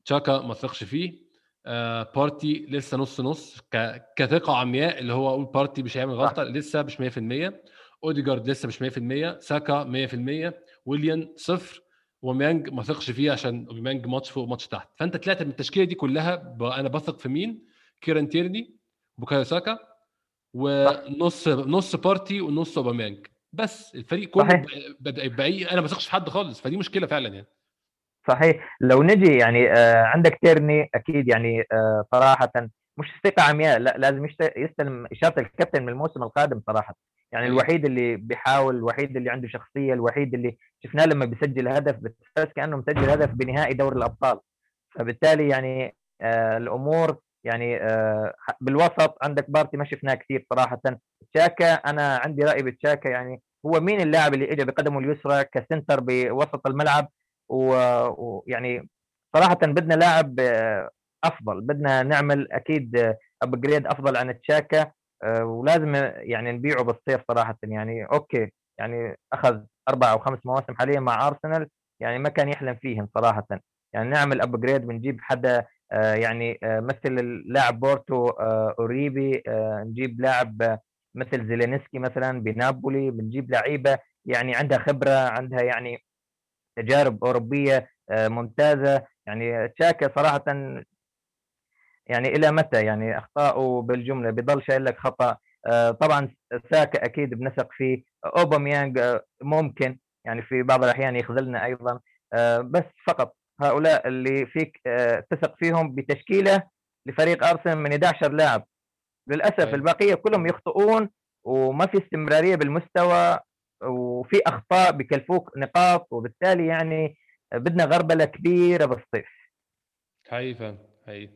تشاكا ما ثقش فيه. آه بارتي لسه نص نص. كثقة عمياء اللي هو أقول بارتي مش هيعمل غلطة لسه مش 100% أوديجارد لسه مش 100% ساكا 100% ويليان صفر. أوباميانج ما ثقش فيه عشان أوباميانج ماتش فوق ماتش تحت. فأنت طلعت من التشكيلة دي كلها أنا بثق في مين؟ كيران تيرني بوكايو ساكا. ونص نص بارتي ونص اوباميانج. بس الفريق كله بقى أنا ما بثقش في حد خالص فدي مشكلة فعلا يعني. صحيح. لو نجي يعني آه عندك تيرني أكيد يعني آه صراحة مش ثقة عمياء لا لازم يستلم إشارة الكابتن من الموسم القادم صراحة. يعني الوحيد اللي بيحاول الوحيد اللي عنده شخصية الوحيد اللي شفناه لما بيسجل هدف بتحس كأنه مسجل هدف بنهائي دوري الأبطال. فبالتالي يعني آه الأمور يعني آه بالوسط عندك بارتي ما شفناه كثير صراحة. تشاكا أنا عندي رأي بتشاكا يعني هو مين اللاعب اللي اجى بقدمه اليسرى ك center بوسط الملعب؟ ويعني صراحة بدنا لاعب آه، أفضل بدنا نعمل أكيد upgrade أفضل عن تشاكا آه، ولازم يعني نبيعه بالصيف صراحة يعني. okay يعني أخذ أربع أو خمس مواسم حاليا مع أرسنال يعني ما كان يحلم فيهم صراحة. يعني نعمل upgrade بنجيب حدا آه، يعني مثل لاعب بورتو أوريبي نجيب لاعب مثل زيلينسكي مثلا بنابولي بنجيب لعيبة يعني عندها خبرة عندها يعني تجارب أوروبية آه، ممتازة. يعني تشاكا صراحة يعني إلى متى؟ يعني أخطاؤه بالجملة بضل شايل لك خطأ. آه، طبعا ساكا أكيد بنثق فيه أوباميانج آه، ممكن يعني في بعض الأحيان يخذلنا أيضا. بس فقط هؤلاء اللي فيك تثق فيهم بتشكيلة لفريق أرسنال من 11 لاعب. للأسف أي. البقية كلهم يخطئون وما في استمرارية بالمستوى وفي أخطاء بكلفوك نقاط وبالتالي يعني بدنا غربلة كبيرة بالصيف. حقيقي حقيقي.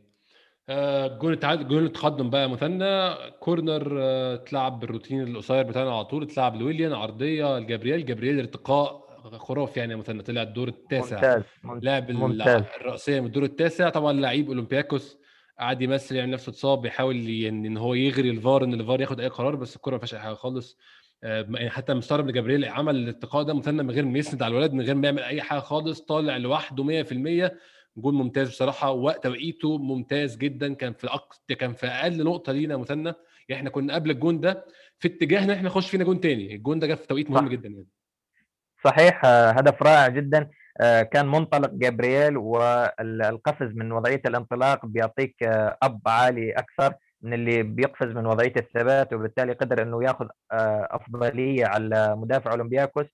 آه جول التعادل جول التقدم بقى مثنى. corner آه تلعب بالروتين القصير بتاعنا على طول. تلعب لويليان عرضية لجابرييل جابرييل ارتقاء خرافي يعني مثلا طلع الدور التاسع. ممتاز لاعب الرأسية من الدور التاسع. طبعا لعيب أولمبياكوس قعد يمثل يعني نفسه اتصاب بيحاول يعني إن هو يغري الفار إن الفار ياخد أي قرار بس الكرة ما فيهاش أي حاجة خالص. آه، يعني حتى مستغرب إن جبريل عمل الاتقاء ده مثنى من غير ما يسند على الولد من غير ما يعمل أي حاجة خالص طالع لوحده 100% جول ممتاز بصراحة وقت توقيته ممتاز جدا. كان في أق... كان في أقل نقطة لينا مثنى يعني إحنا كنا قبل الجون ده في اتجاه ان إحنا نخش فينا جون تاني. الجون ده جه في توقيت مهم جدا يعني. صحيح آه، هدف رائع جدا. آه، كان منطلق جابرييل والقفز من وضعية الانطلاق بيعطيك أب عالي أكثر من اللي بيقفز من وضعية الثبات وبالتالي قدر إنه يأخذ آه، أفضلية على مدافع أولمبياكوس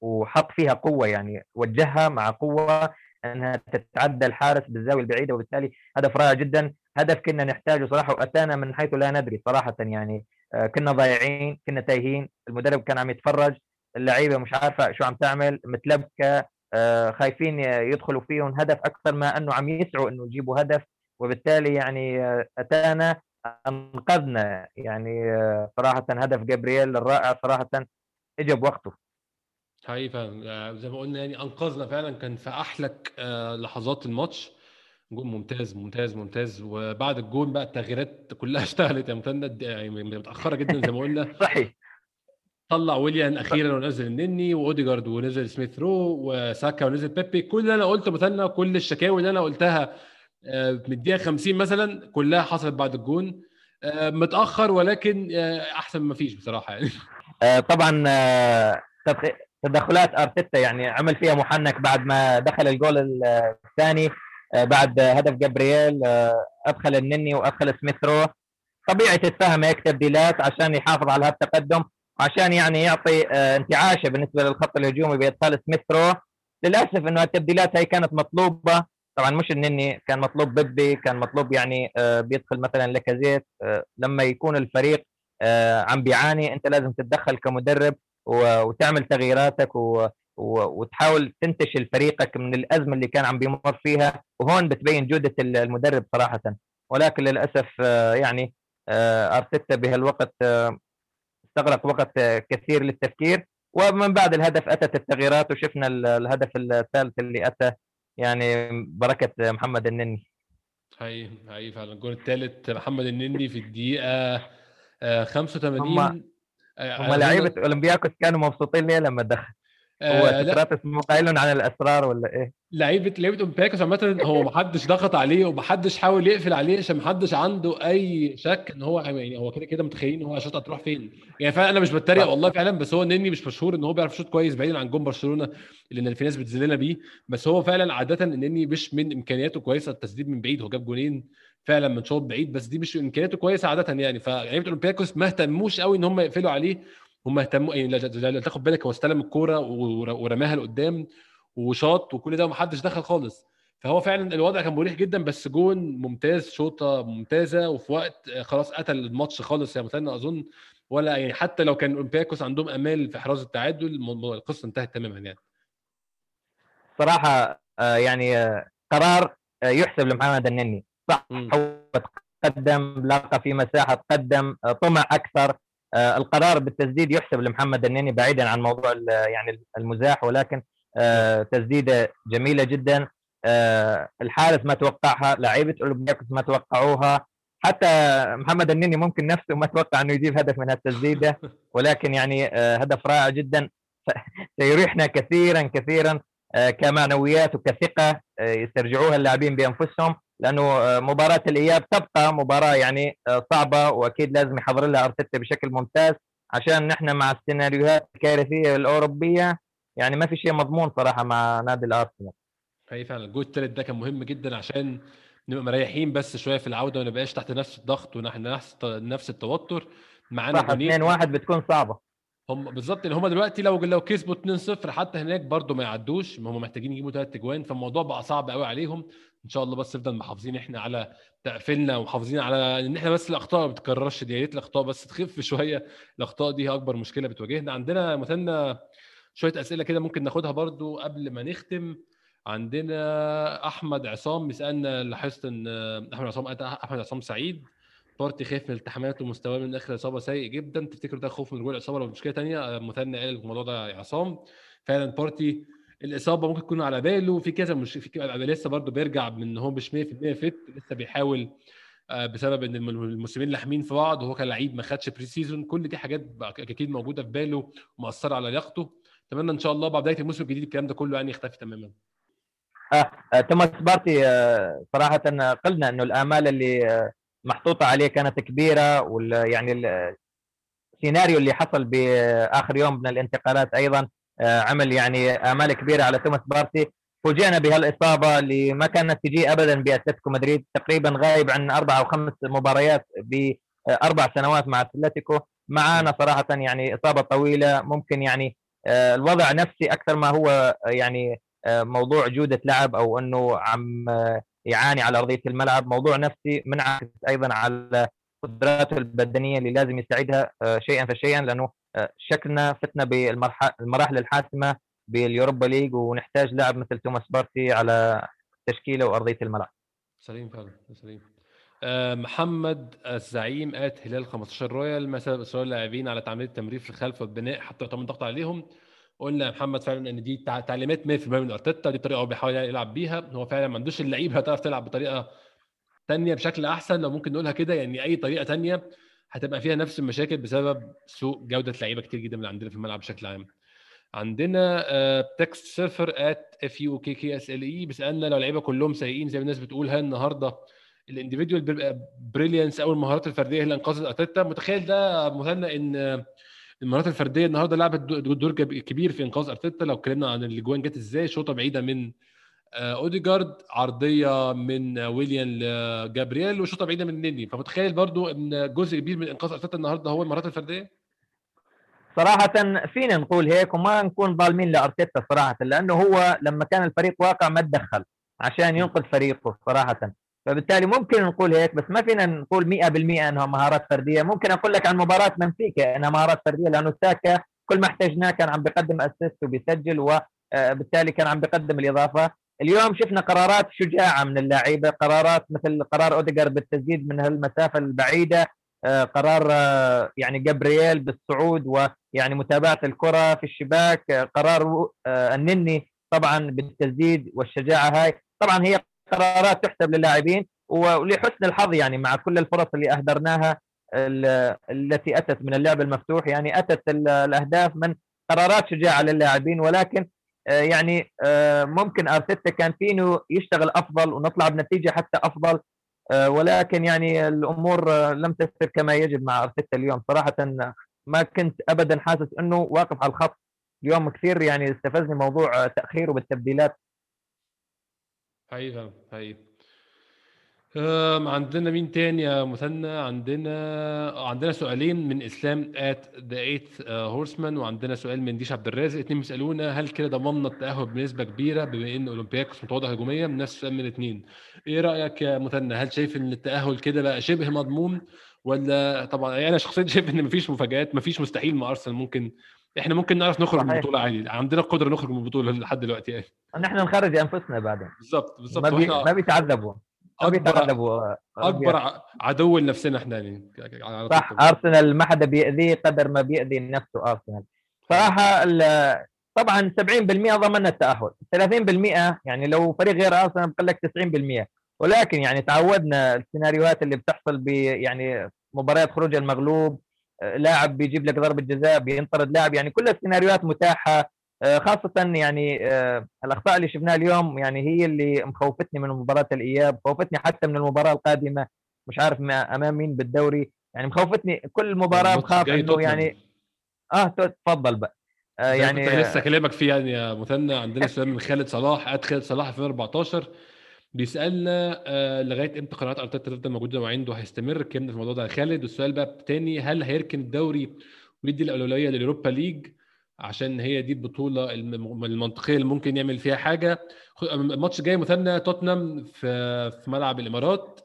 وحط فيها قوة يعني وجهها مع قوة إنها تتعدى الحارس بالزاوية البعيدة وبالتالي هدف رائع جدا. هدف كنا نحتاجه صراحة وأتانا من حيث لا ندري صراحة يعني آه، كنا ضايعين كنا تايهين المدرب كان عم يتفرج. اللعيبة مش عارفة شو عم تعمل متلبكة آه، خايفين يدخلوا فيهم هدف أكثر ما أنه عم يسعوا إنه يجيبوا هدف. وبالتالي يعني أتانا أنقذنا. يعني صراحة هدف جابرييل الرائع صراحة اجى بوقته حقيقي فعلا. زي ما قلنا يعني أنقذنا فعلا. كان في أحلك آه، لحظات الماتش. جول ممتاز ممتاز ممتاز. وبعد الجول بقى التغييرات كلها اشتغلت يا مثنى يعني متأخرة جدا زي ما قلنا. صحيح. طلع ويليان أخيرا ونزل النني وأوديجارد ونزل سميث رو وساكا ونزل بيبي. كل اللي أنا قلته مثلا كل الشكاوي اللي أنا قلتها آه، من الدقيقة 50 مثلا كلها حصلت بعد الجون. آه، متأخر ولكن آه، أحسن ما فيش بصراحة يعني. طبعا تدخلات أرتيتا يعني عمل فيها محنك بعد ما دخل الجول الثاني. بعد هدف جابرييل أدخل النني وأدخل سميث رو. طبيعي تتفهم هيك تبديلات عشان يحافظ على هذا وعشان يعني يعطي انتعاشه بالنسبة للخط الهجومي بادخال سميث رو. للأسف إنه التبديلات هي كانت مطلوبة. طبعا مش النني كان مطلوب بيبي كان مطلوب يعني آه، بيدخل مثلا لكازيت آه، لما يكون الفريق آه، عم بيعاني أنت لازم تتدخل كمدرب وتعمل تغييراتك وتحاول تنتشل فريقك من الأزمة اللي كان عم بيمر فيها. وهون بتبين جودة المدرب صراحة. ولكن للأسف يعني أرتيتا بهالوقت استغرق وقت كثير للتفكير. ومن بعد الهدف أتت التغييرات وشفنا الهدف الثالث اللي أتى يعني بركة محمد النني. هاي هاي فعلا. الجول الثالث محمد النني في الدقيقة 85 هم, هم لعيبة أولمبياكوس كانوا مبسوطين ليه لما دخل؟ هو آه لا. سقراطس مو قايل عن الأسرار ولا إيه؟ لعيبة لعيبة أولمبياكوس عامة هو ما حدش ضغط عليه وما حدش حاول يقفل عليه عشان ما حدش عنده أي شك إن هو يعني هو كده كده متخيلين هو هيشوط هتروح فين. يعني فعلا أنا مش بتريق والله فعلا بس هو نني مش مشهور إن هو بيعرف يشوط كويس بعيدا عن جون برشلونة لأن في ناس بتذلنا بيه بس هو فعلا عاده نني مش من إمكانياته كويسة التسديد من بعيد هو جاب جونين فعلا من شوط بعيد بس دي مش إمكانياته كويسة عاده يعني. فلعيبة أولمبياكوس ما اهتموش قوي إن هم يقفلوا عليه هم اهتموا يعني تاخد بالك هو استلم الكورة ور- ورماها لقدام وشاط وكل ده ومحدش دخل خالص. فهو فعلا الوضع كان مريح جدا بس جون ممتاز شوطة ممتازة وفي وقت خلاص قتل الماتش خالص يا مثلا أظن ولا يعني حتى لو كان اولمبياكوس عندهم أمال في إحراز التعادل القصة انتهت تماما يعني. صراحة آه، يعني آه، قرار آه، يحسب لمحمد النني. صح تقدم لقى في مساحة تقدم طمع أكثر. القرار بالتسديد يحسب لمحمد النني بعيدا عن موضوع يعني المزاح ولكن تسديدة جميلة جدا. آه، الحارس ما توقعها لعيبة أولمبياكوس ما توقعوها. حتى محمد النني ممكن نفسه ما توقع إنه يجيب هدف من هالتسديدة ولكن يعني آه، هدف رائع جدا. سيريحنا كثيرا كثيرا آه، كمعنويات وكثقة آه، يسترجعوها اللاعبين بأنفسهم لأنه آه، مباراة الإياب تبقى مباراة يعني آه، صعبة وأكيد لازم يحضر لها أرتيتا بشكل ممتاز عشان نحن مع السيناريوهات الكارثية الأوروبية يعني ما في شيء مضمون صراحة مع نادي الأرسنال. هي فعلا. الجول الثالث ده كان مهم جدا عشان نبقى مريحين بس شوية في العودة وما نبقاش تحت نفس الضغط ونحن نفس نفس التوتر. معانا صح 2 1 بتكون صعبة. هم بالظبط ان هم دلوقتي لو لو كسبوا 2-0 حتى هناك برضو ما يعدوش. ما هم محتاجين يجيبوا ثلاث اجوان فالموضوع بقى صعب قوي عليهم. إن شاء الله بس نفضل محافظين إحنا على تقفيلنا ومحافظين على إن إحنا بس الأخطاء ما بتتكررش دي يا ريت الأخطاء بس تخف شوية. الأخطاء دي هي أكبر مشكلة بتواجهنا. عندنا مثلا شوية أسئلة كده ممكن ناخدها برضو قبل ما نختم. عندنا أحمد عصام بيسألنا لاحظت إن أحمد عصام أحمد عصام سعيد. بارتي خايف من الالتحامات ومستواه من آخر الإصابة سيء جدا. تفتكروا ده خوف من رجوع الإصابة ولا مشكلة ثانية مثنى قال الموضوع ده يا عصام. فعلا بارتي الإصابة ممكن تكون على باله. في كذا مش في لسه برضه بيرجع من إن هو مش 100% fit لسه بيحاول آه، بسبب إن الم- الموسمين لاحمين في بعض. وهو كان لعيب ما خدش pre-season كل دي حاجات أكيد موجودة في باله ومأثرة على لياقته. اتمنى إن شاء الله بعد بداية الموسم الجديد الكلام ده كله يعني يختفي تماما. آه آه، توماس بارتي آه صراحة قلنا إنه الآمال اللي آه محطوطة عليه كانت كبيرة وال يعني ال- السيناريو اللي حصل بآخر يوم من الانتقالات أيضا آه عمل يعني آمال كبيرة على توماس بارتي. فوجئنا بهالإصابة اللي ما كانت تجي ابدا بأتلتيكو مدريد تقريبا غايب عن أربع أو خمس مباريات باربع سنوات مع أتلتيكو. معانا صراحة يعني إصابة طويلة ممكن يعني آه، الوضع نفسي أكثر ما هو آه، يعني آه، موضوع جودة لعب أو إنه عم آه، يعاني على أرضية الملعب. موضوع نفسي منعكس أيضا على قدراته البدنية اللي لازم يستعيدها آه، شيئا فشيئا لأنه آه، شكلنا فتنا بالمراحل الحاسمة باليوروبا ليج ونحتاج لاعب مثل توماس بارتي على تشكيلة وأرضية الملعب. سليم فعلا سليم. آه، محمد الزعيم at هلال 15 رويال. ما سبب اصرار اللاعبين على تعمد التمرير في الخلف والبناء حتى يتم الضغط عليهم. قلنا يا محمد فعلا إن دي تع- تعليمات 100% من أرتيتا. دي طريقة هو بيحاول يلعب بيها. هو فعلا ما عندوش اللعيبه هتعرف تلعب بطريقة تانية بشكل أحسن. لو ممكن نقولها كده يعني أي طريقة تانية هتبقى فيها نفس المشاكل بسبب سوء جودة لعيبة كتير جدا من عندنا في الملعب بشكل عام. عندنا text server at F U K K S L E بيسألنا لو اللعيبه كلهم سيئين زي الناس بتقول هل النهارده ال individual brilliance أو المهارات الفردية هي اللي أنقذت أرتيتا. متخيل ده مثنى إن المهارات الفردية النهارده لعبت دو- دور كب- كبير في إنقاذ أرتيتا. لو اتكلمنا عن الأجوان جت إزاي؟ شوطة بعيدة من آه، أوديجارد عرضية من آه، ويليان لجابرييل وشوطة بعيدة من نيني. فمتخيل برضو إن جزء كبير من إنقاذ أرتيتا النهارده هو المهارات الفردية؟ صراحة فينا نقول هيك وما نكون ظالمين لأرتيتا صراحة لأنه هو لما كان الفريق واقع ما تدخل عشان ينقذ فريقه صراحة. فبالتالي ممكن نقول هيك بس ما فينا نقول 100% إنها مهارات فردية. ممكن أقول لك عن مباراة بنفيكا إنها مهارات فردية لأنه ساكا كل ما احتاجناه كان عم بيقدم أسيست وبيسجل وبالتالي كان عم بيقدم الإضافة. اليوم شفنا قرارات شجاعة من اللاعيبة قرارات مثل قرار اوديجار بالتسديد من هالمسافة البعيدة آه، قرار آه، يعني جابرييل بالصعود ويعني متابعة الكرة في الشباك آه، قرار آه، النني طبعا بالتسديد والشجاعة هاي. طبعا هي قرارات تحسب للاعبين ولحسن الحظ يعني مع كل الفرص اللي أهدرناها ال- التي أتت من اللعب المفتوح. يعني أتت ال- الأهداف من قرارات شجاعة للاعبين. ولكن آه، يعني آه، ممكن أرتيتا كان فينه يشتغل أفضل ونطلع بنتيجة حتى أفضل. آه، ولكن يعني الأمور لم تسر كما يجب مع أرتيتا اليوم. صراحة ما كنت ابدا حاسس إنه واقف على الخط. اليوم كثير يعني استفزني موضوع تأخيره بالتبديلات. حقيقي حقيقي عندنا مين تاني يا مثنى؟ عندنا عندنا سؤالين من إسلام at the eight horseman وعندنا سؤال من ديش عبد الرازق. اتنين بيسألونا هل كده ضمننا التأهل بنسبة كبيرة بما إن أولمبياكوس متواضع هجوميا؟ نفس السؤال من اتنين. إيه رأيك يا مثنى؟ هل شايف إن التأهل كده بقى شبه مضمون؟ ولا طبعا يعني أنا شخصيا شايف إن مفيش مفاجآت مفيش مستحيل مع أرسنال ممكن إحنا ممكن نعرف نخرج من البطولة عادي. عندنا القدرة نخرج من البطولة لحد دلوقتي. يعني نحن نخرج أنفسنا بعدين. بالظبط بالظبط ما, بي... ما بيتعذبوا. أكبر أكبر عدو لنفسنا إحنا يعني صح أرسنال ما حدا بيأذيه قدر ما بيأذي نفسه أرسنال. صراحة طبعا 70% ضمن التأهل. 30% يعني لو فريق غير أرسنال بقول لك 90% ولكن يعني تعودنا السيناريوهات اللي بتحصل ب يعني مباريات خروج المغلوب لاعب بيجيب لك ضربة جزاء بينطرد لاعب يعني كل السيناريوهات متاحة. آه، خاصة يعني آه، الأخطاء اللي شفناها اليوم يعني هي اللي مخوفتني من مباراة الإياب خوفتني حتى من المباراة القادمة مش عارف أمام مين بالدوري. يعني مخوفتني كل مباراة بخاف إنه يعني آه تفضل بقى. آه يعني كنت لسه كلامك فيه يعني يا مثنى عندنا سؤال من خالد صلاح at خالد صلاح 2014 بيسألنا آه لغاية إمتى قرارات ارتيتا تفضل موجودة وعنده هيستمر؟ كلمنا في الموضوع ده خالد. والسؤال بقى الثاني هل هيركن الدوري ويدي الأولوية لليوروبا ليج عشان هي دي البطولة المنطقية اللي ممكن يعمل فيها حاجة؟ الماتش جاي مثنى توتنهام في في ملعب الإمارات.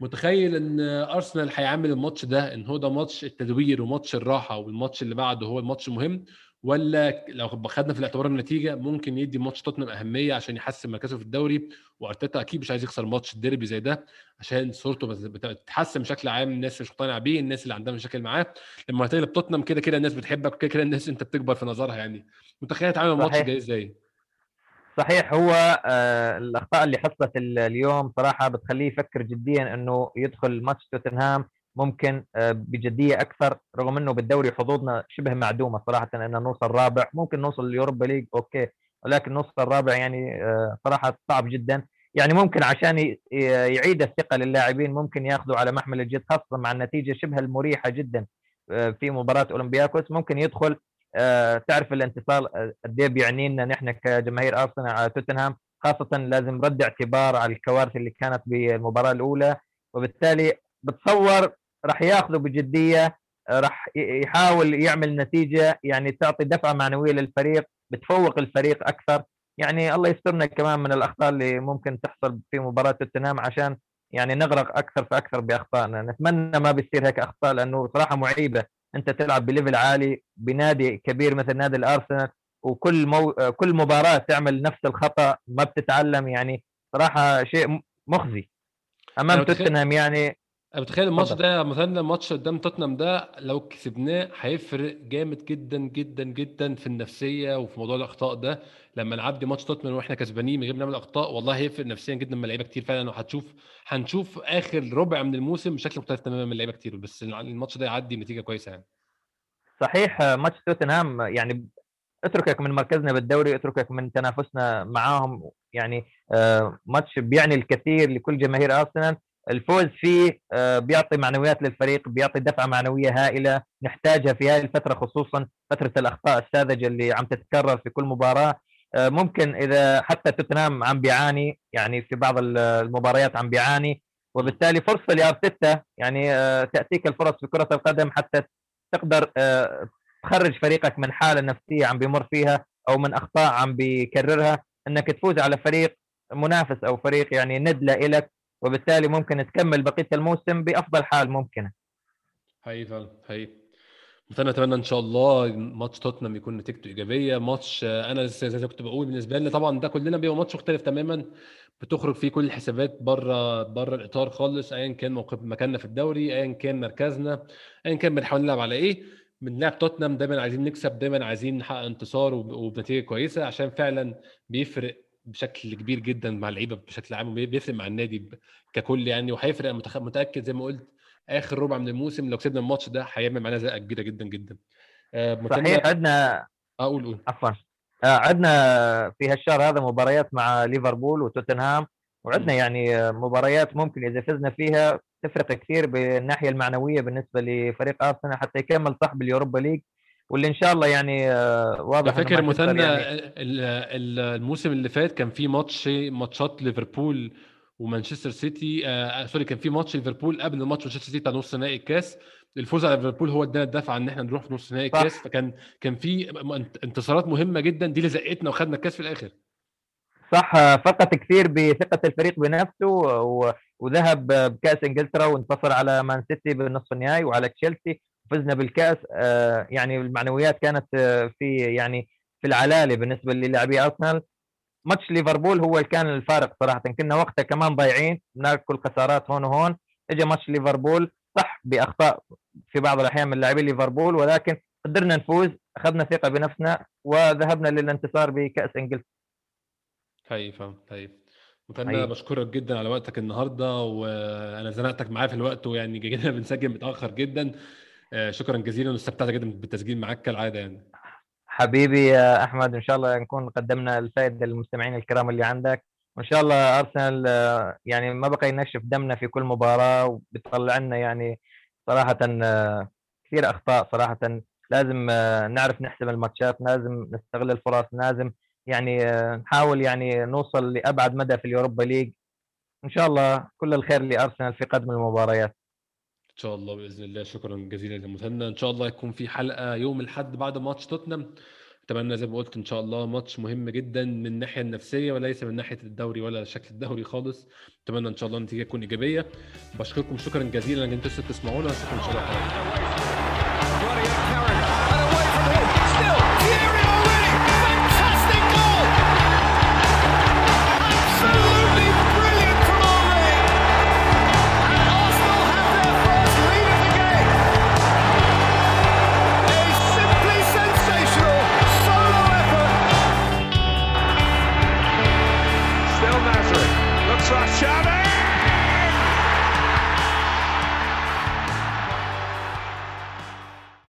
متخيل إن أرسنال هيعمل الماتش ده إن هو ده ماتش التدوير وماتش الراحة والماتش اللي بعده هو الماتش مهم؟ ولا لو خدنا في الاعتبار النتيجة ممكن يدي ماتش توتنهام أهمية عشان يحسن مركزه في الدوري وأرتيتا أكيد مش عايز يخسر ماتش الديربي زي ده عشان صورته بتتحسن بشكل عام الناس مش مقتنعة بيه الناس اللي عندها مشاكل معاه. لما هتغلب توتنهام كده كده الناس بتحبك كده كده الناس أنت بتكبر في نظرها يعني. متخيل تعمل الماتش جاي إزاي؟ صحيح هو آه الأخطاء اللي حصلت اليوم صراحة بتخليه يفكر جديا إنه يدخل ماتش توتنهام. ممكن آه، بجدية أكثر رغم إنه بالدوري حظوظنا شبه معدومة صراحة ان نوصل رابع. ممكن نوصل اليوروبا ليج okay ولكن نوصل رابع يعني آه، صراحة صعب جدا. يعني ممكن عشان يعيد الثقة للاعبين ممكن ياخذوا على محمل الجد خاصة مع النتيجة شبه المريحة جدا آه، في مباراة أولمبياكوس. ممكن يدخل تعرف الانتصار قد إيه بيعني لنا نحن كجماهير أرسنال على توتنهام. خاصة لازم رد اعتبار على الكوارث اللي كانت بالمباراة الأولى وبالتالي بتصور راح ياخذه بجدية راح يحاول يعمل نتيجة يعني تعطي دفعة معنوية للفريق بتفوق الفريق أكثر. يعني الله يسترنا كمان من الأخطاء اللي ممكن تحصل في مباراة توتنهام عشان يعني نغرق أكثر فأكثر بأخطائنا. نتمنى ما بيصير هيك أخطاء لأنه صراحة معيبة. أنت تلعب بليفل عالي بنادي كبير مثل نادي الأرسنال وكل مو... كل مباراة تعمل نفس الخطأ ما بتتعلم. يعني صراحة شيء مخزي. أمام توتنهام يعني أنا بتخيل الماتش ده مثلا الماتش قدام توتنهام ده لو كسبناه هيفرق جامد جدا جدا جدا في النفسية وفي موضوع الأخطاء ده. لما نعدي ماتش توتنهام وإحنا كسبانين من غير ما نعمل أخطاء والله هيفرق نفسيا جدا من لعيبه كتير فعلا. وهتشوف هنشوف آخر ربع من الموسم بشكل مختلف تماما من لعيبه كتير. بس الماتش ده يعدي بنتيجة كويسة يعني. صحيح ماتش توتنهام يعني اتركك من مركزنا بالدوري اتركك من تنافسنا معاهم. يعني آه، ماتش بيعني الكثير لكل جماهير أرسنال. الفوز فيه آه، بيعطي معنويات للفريق بيعطي دفعة معنوية هائلة نحتاجها في هذه الفترة خصوصا فترة الأخطاء الساذجة اللي عم تتكرر في كل مباراة. آه، ممكن إذا حتى توتنهام عم بيعاني يعني في بعض المباريات عم بيعاني وبالتالي فرصة لأرتيتا يعني آه، تأتيك الفرص في كرة القدم حتى تقدر تخرج فريقك من حالة نفسية عم بيمر فيها أو من أخطاء عم بيكررها. إنك تفوز على فريق منافس أو فريق يعني ند لك وبالتالي ممكن تكمل بقية الموسم بأفضل حال ممكنة. حقيقي فعلا حقيقي مثلا أتمنى إن شاء الله ماتش توتنهام يكون نتيجته إيجابية. ماتش أنا زي ما كنت بقول بالنسبة لنا طبعا ده كلنا بيبقى ماتش مختلف تماما. بتخرج فيه كل الحسابات بره بره الإطار خالص ايا كان موقف مكاننا في الدوري ايا كان مركزنا ايا كان بنحاول نلعب على إيه. بنلعب توتنهام دايما عايزين نكسب دايما عايزين نحقق انتصار وبنتيجة كويسة عشان فعلا بيفرق بشكل كبير جدا مع اللعيبة بشكل عام وبيفرق مع النادي ككل يعني وهيفرق متأكد زي ما قلت آخر ربع من الموسم لو كسبنا الماتش ده هيعمل معانا زقه كبيرة جدا جدا. آه صحيح عندنا أقول قول عفوا. آه، عندنا في هالشهر هذا مباريات مع ليفربول وتوتنهام وعندنا. يعني آه، مباريات ممكن إذا فزنا فيها تفرق كثير بالناحية المعنوية بالنسبة لفريق أرسنال حتى يكمل صاحب اليوروبا ليج. واللي إن شاء الله يعني آه، واضح فاكر مثنى يعني. ال- ال- الموسم اللي فات كان في ماتش ماتشات ليفربول ومانشستر سيتي آه sorry كان في ماتش ليفربول قبل ماتش مانشستر سيتي بتاع نص نهائي الكاس. الفوز على ليفربول هو ادانا الدفعه إن إحنا نروح في نص نهائي. الكاس. فكان كان في انتصارات مهمة جدا دي اللي زقتنا وخدنا الكاس في الآخر. صح. فرقت كثير بثقة الفريق بنفسه و- وذهب بكأس إنجلترا وانتصر على مان سيتي بالنصف النهائي وعلى تشيلسي. وفزنا بالكاس آه، يعني المعنويات كانت آه، في يعني في العلالة بالنسبة للاعبي أرسنال. ماتش ليفربول هو اللي كان الفارق صراحة. كنا وقتها كمان ضايعين ناكل خسارات هون وهون. اجى ماتش ليفربول صح بأخطاء في بعض الأحيان من لاعبي ليفربول ولكن قدرنا نفوز أخذنا ثقة بنفسنا وذهبنا للانتصار بكأس إنجلترا. حقيقي فاهم حقيقي مثنى حقيقي. بشكرك جدا على وقتك النهارده وأنا زنقتك معايا في الوقت ويعني جينا بنسجل متأخر جدا. شكرا جزيلا واستمتعت جدا بالتسجيل معاك كالعادة يعني. حبيبي يا أحمد إن شاء الله نكون قدمنا الفائدة للمستمعين الكرام اللي عندك. وإن شاء الله أرسنال آه، يعني ما بقى ينشف دمنا في كل مباراة وبيطلع لنا يعني صراحة آه، كثير أخطاء صراحة. لازم آه، نعرف نحسم الماتشات لازم نستغل الفرص لازم يعني آه، نحاول يعني نوصل لأبعد مدى في اليوروبا ليج. إن شاء الله كل الخير لأرسنال في قدم المباريات. إن شاء الله بإذن الله. شكرا جزيلا لمثنى إن شاء الله يكون في حلقة يوم الأحد بعد ماتش توتنهام. أتمنى زي ما قلت إن شاء الله ماتش مهم جدا من الناحية النفسية وليس من ناحية الدوري ولا شكل الدوري خالص. أتمنى إن شاء الله النتيجة تكون إيجابية. بشكركم. شكرا جزيلا. إن أنتم لسه بتسمعونا أشوفكم إن شاء الله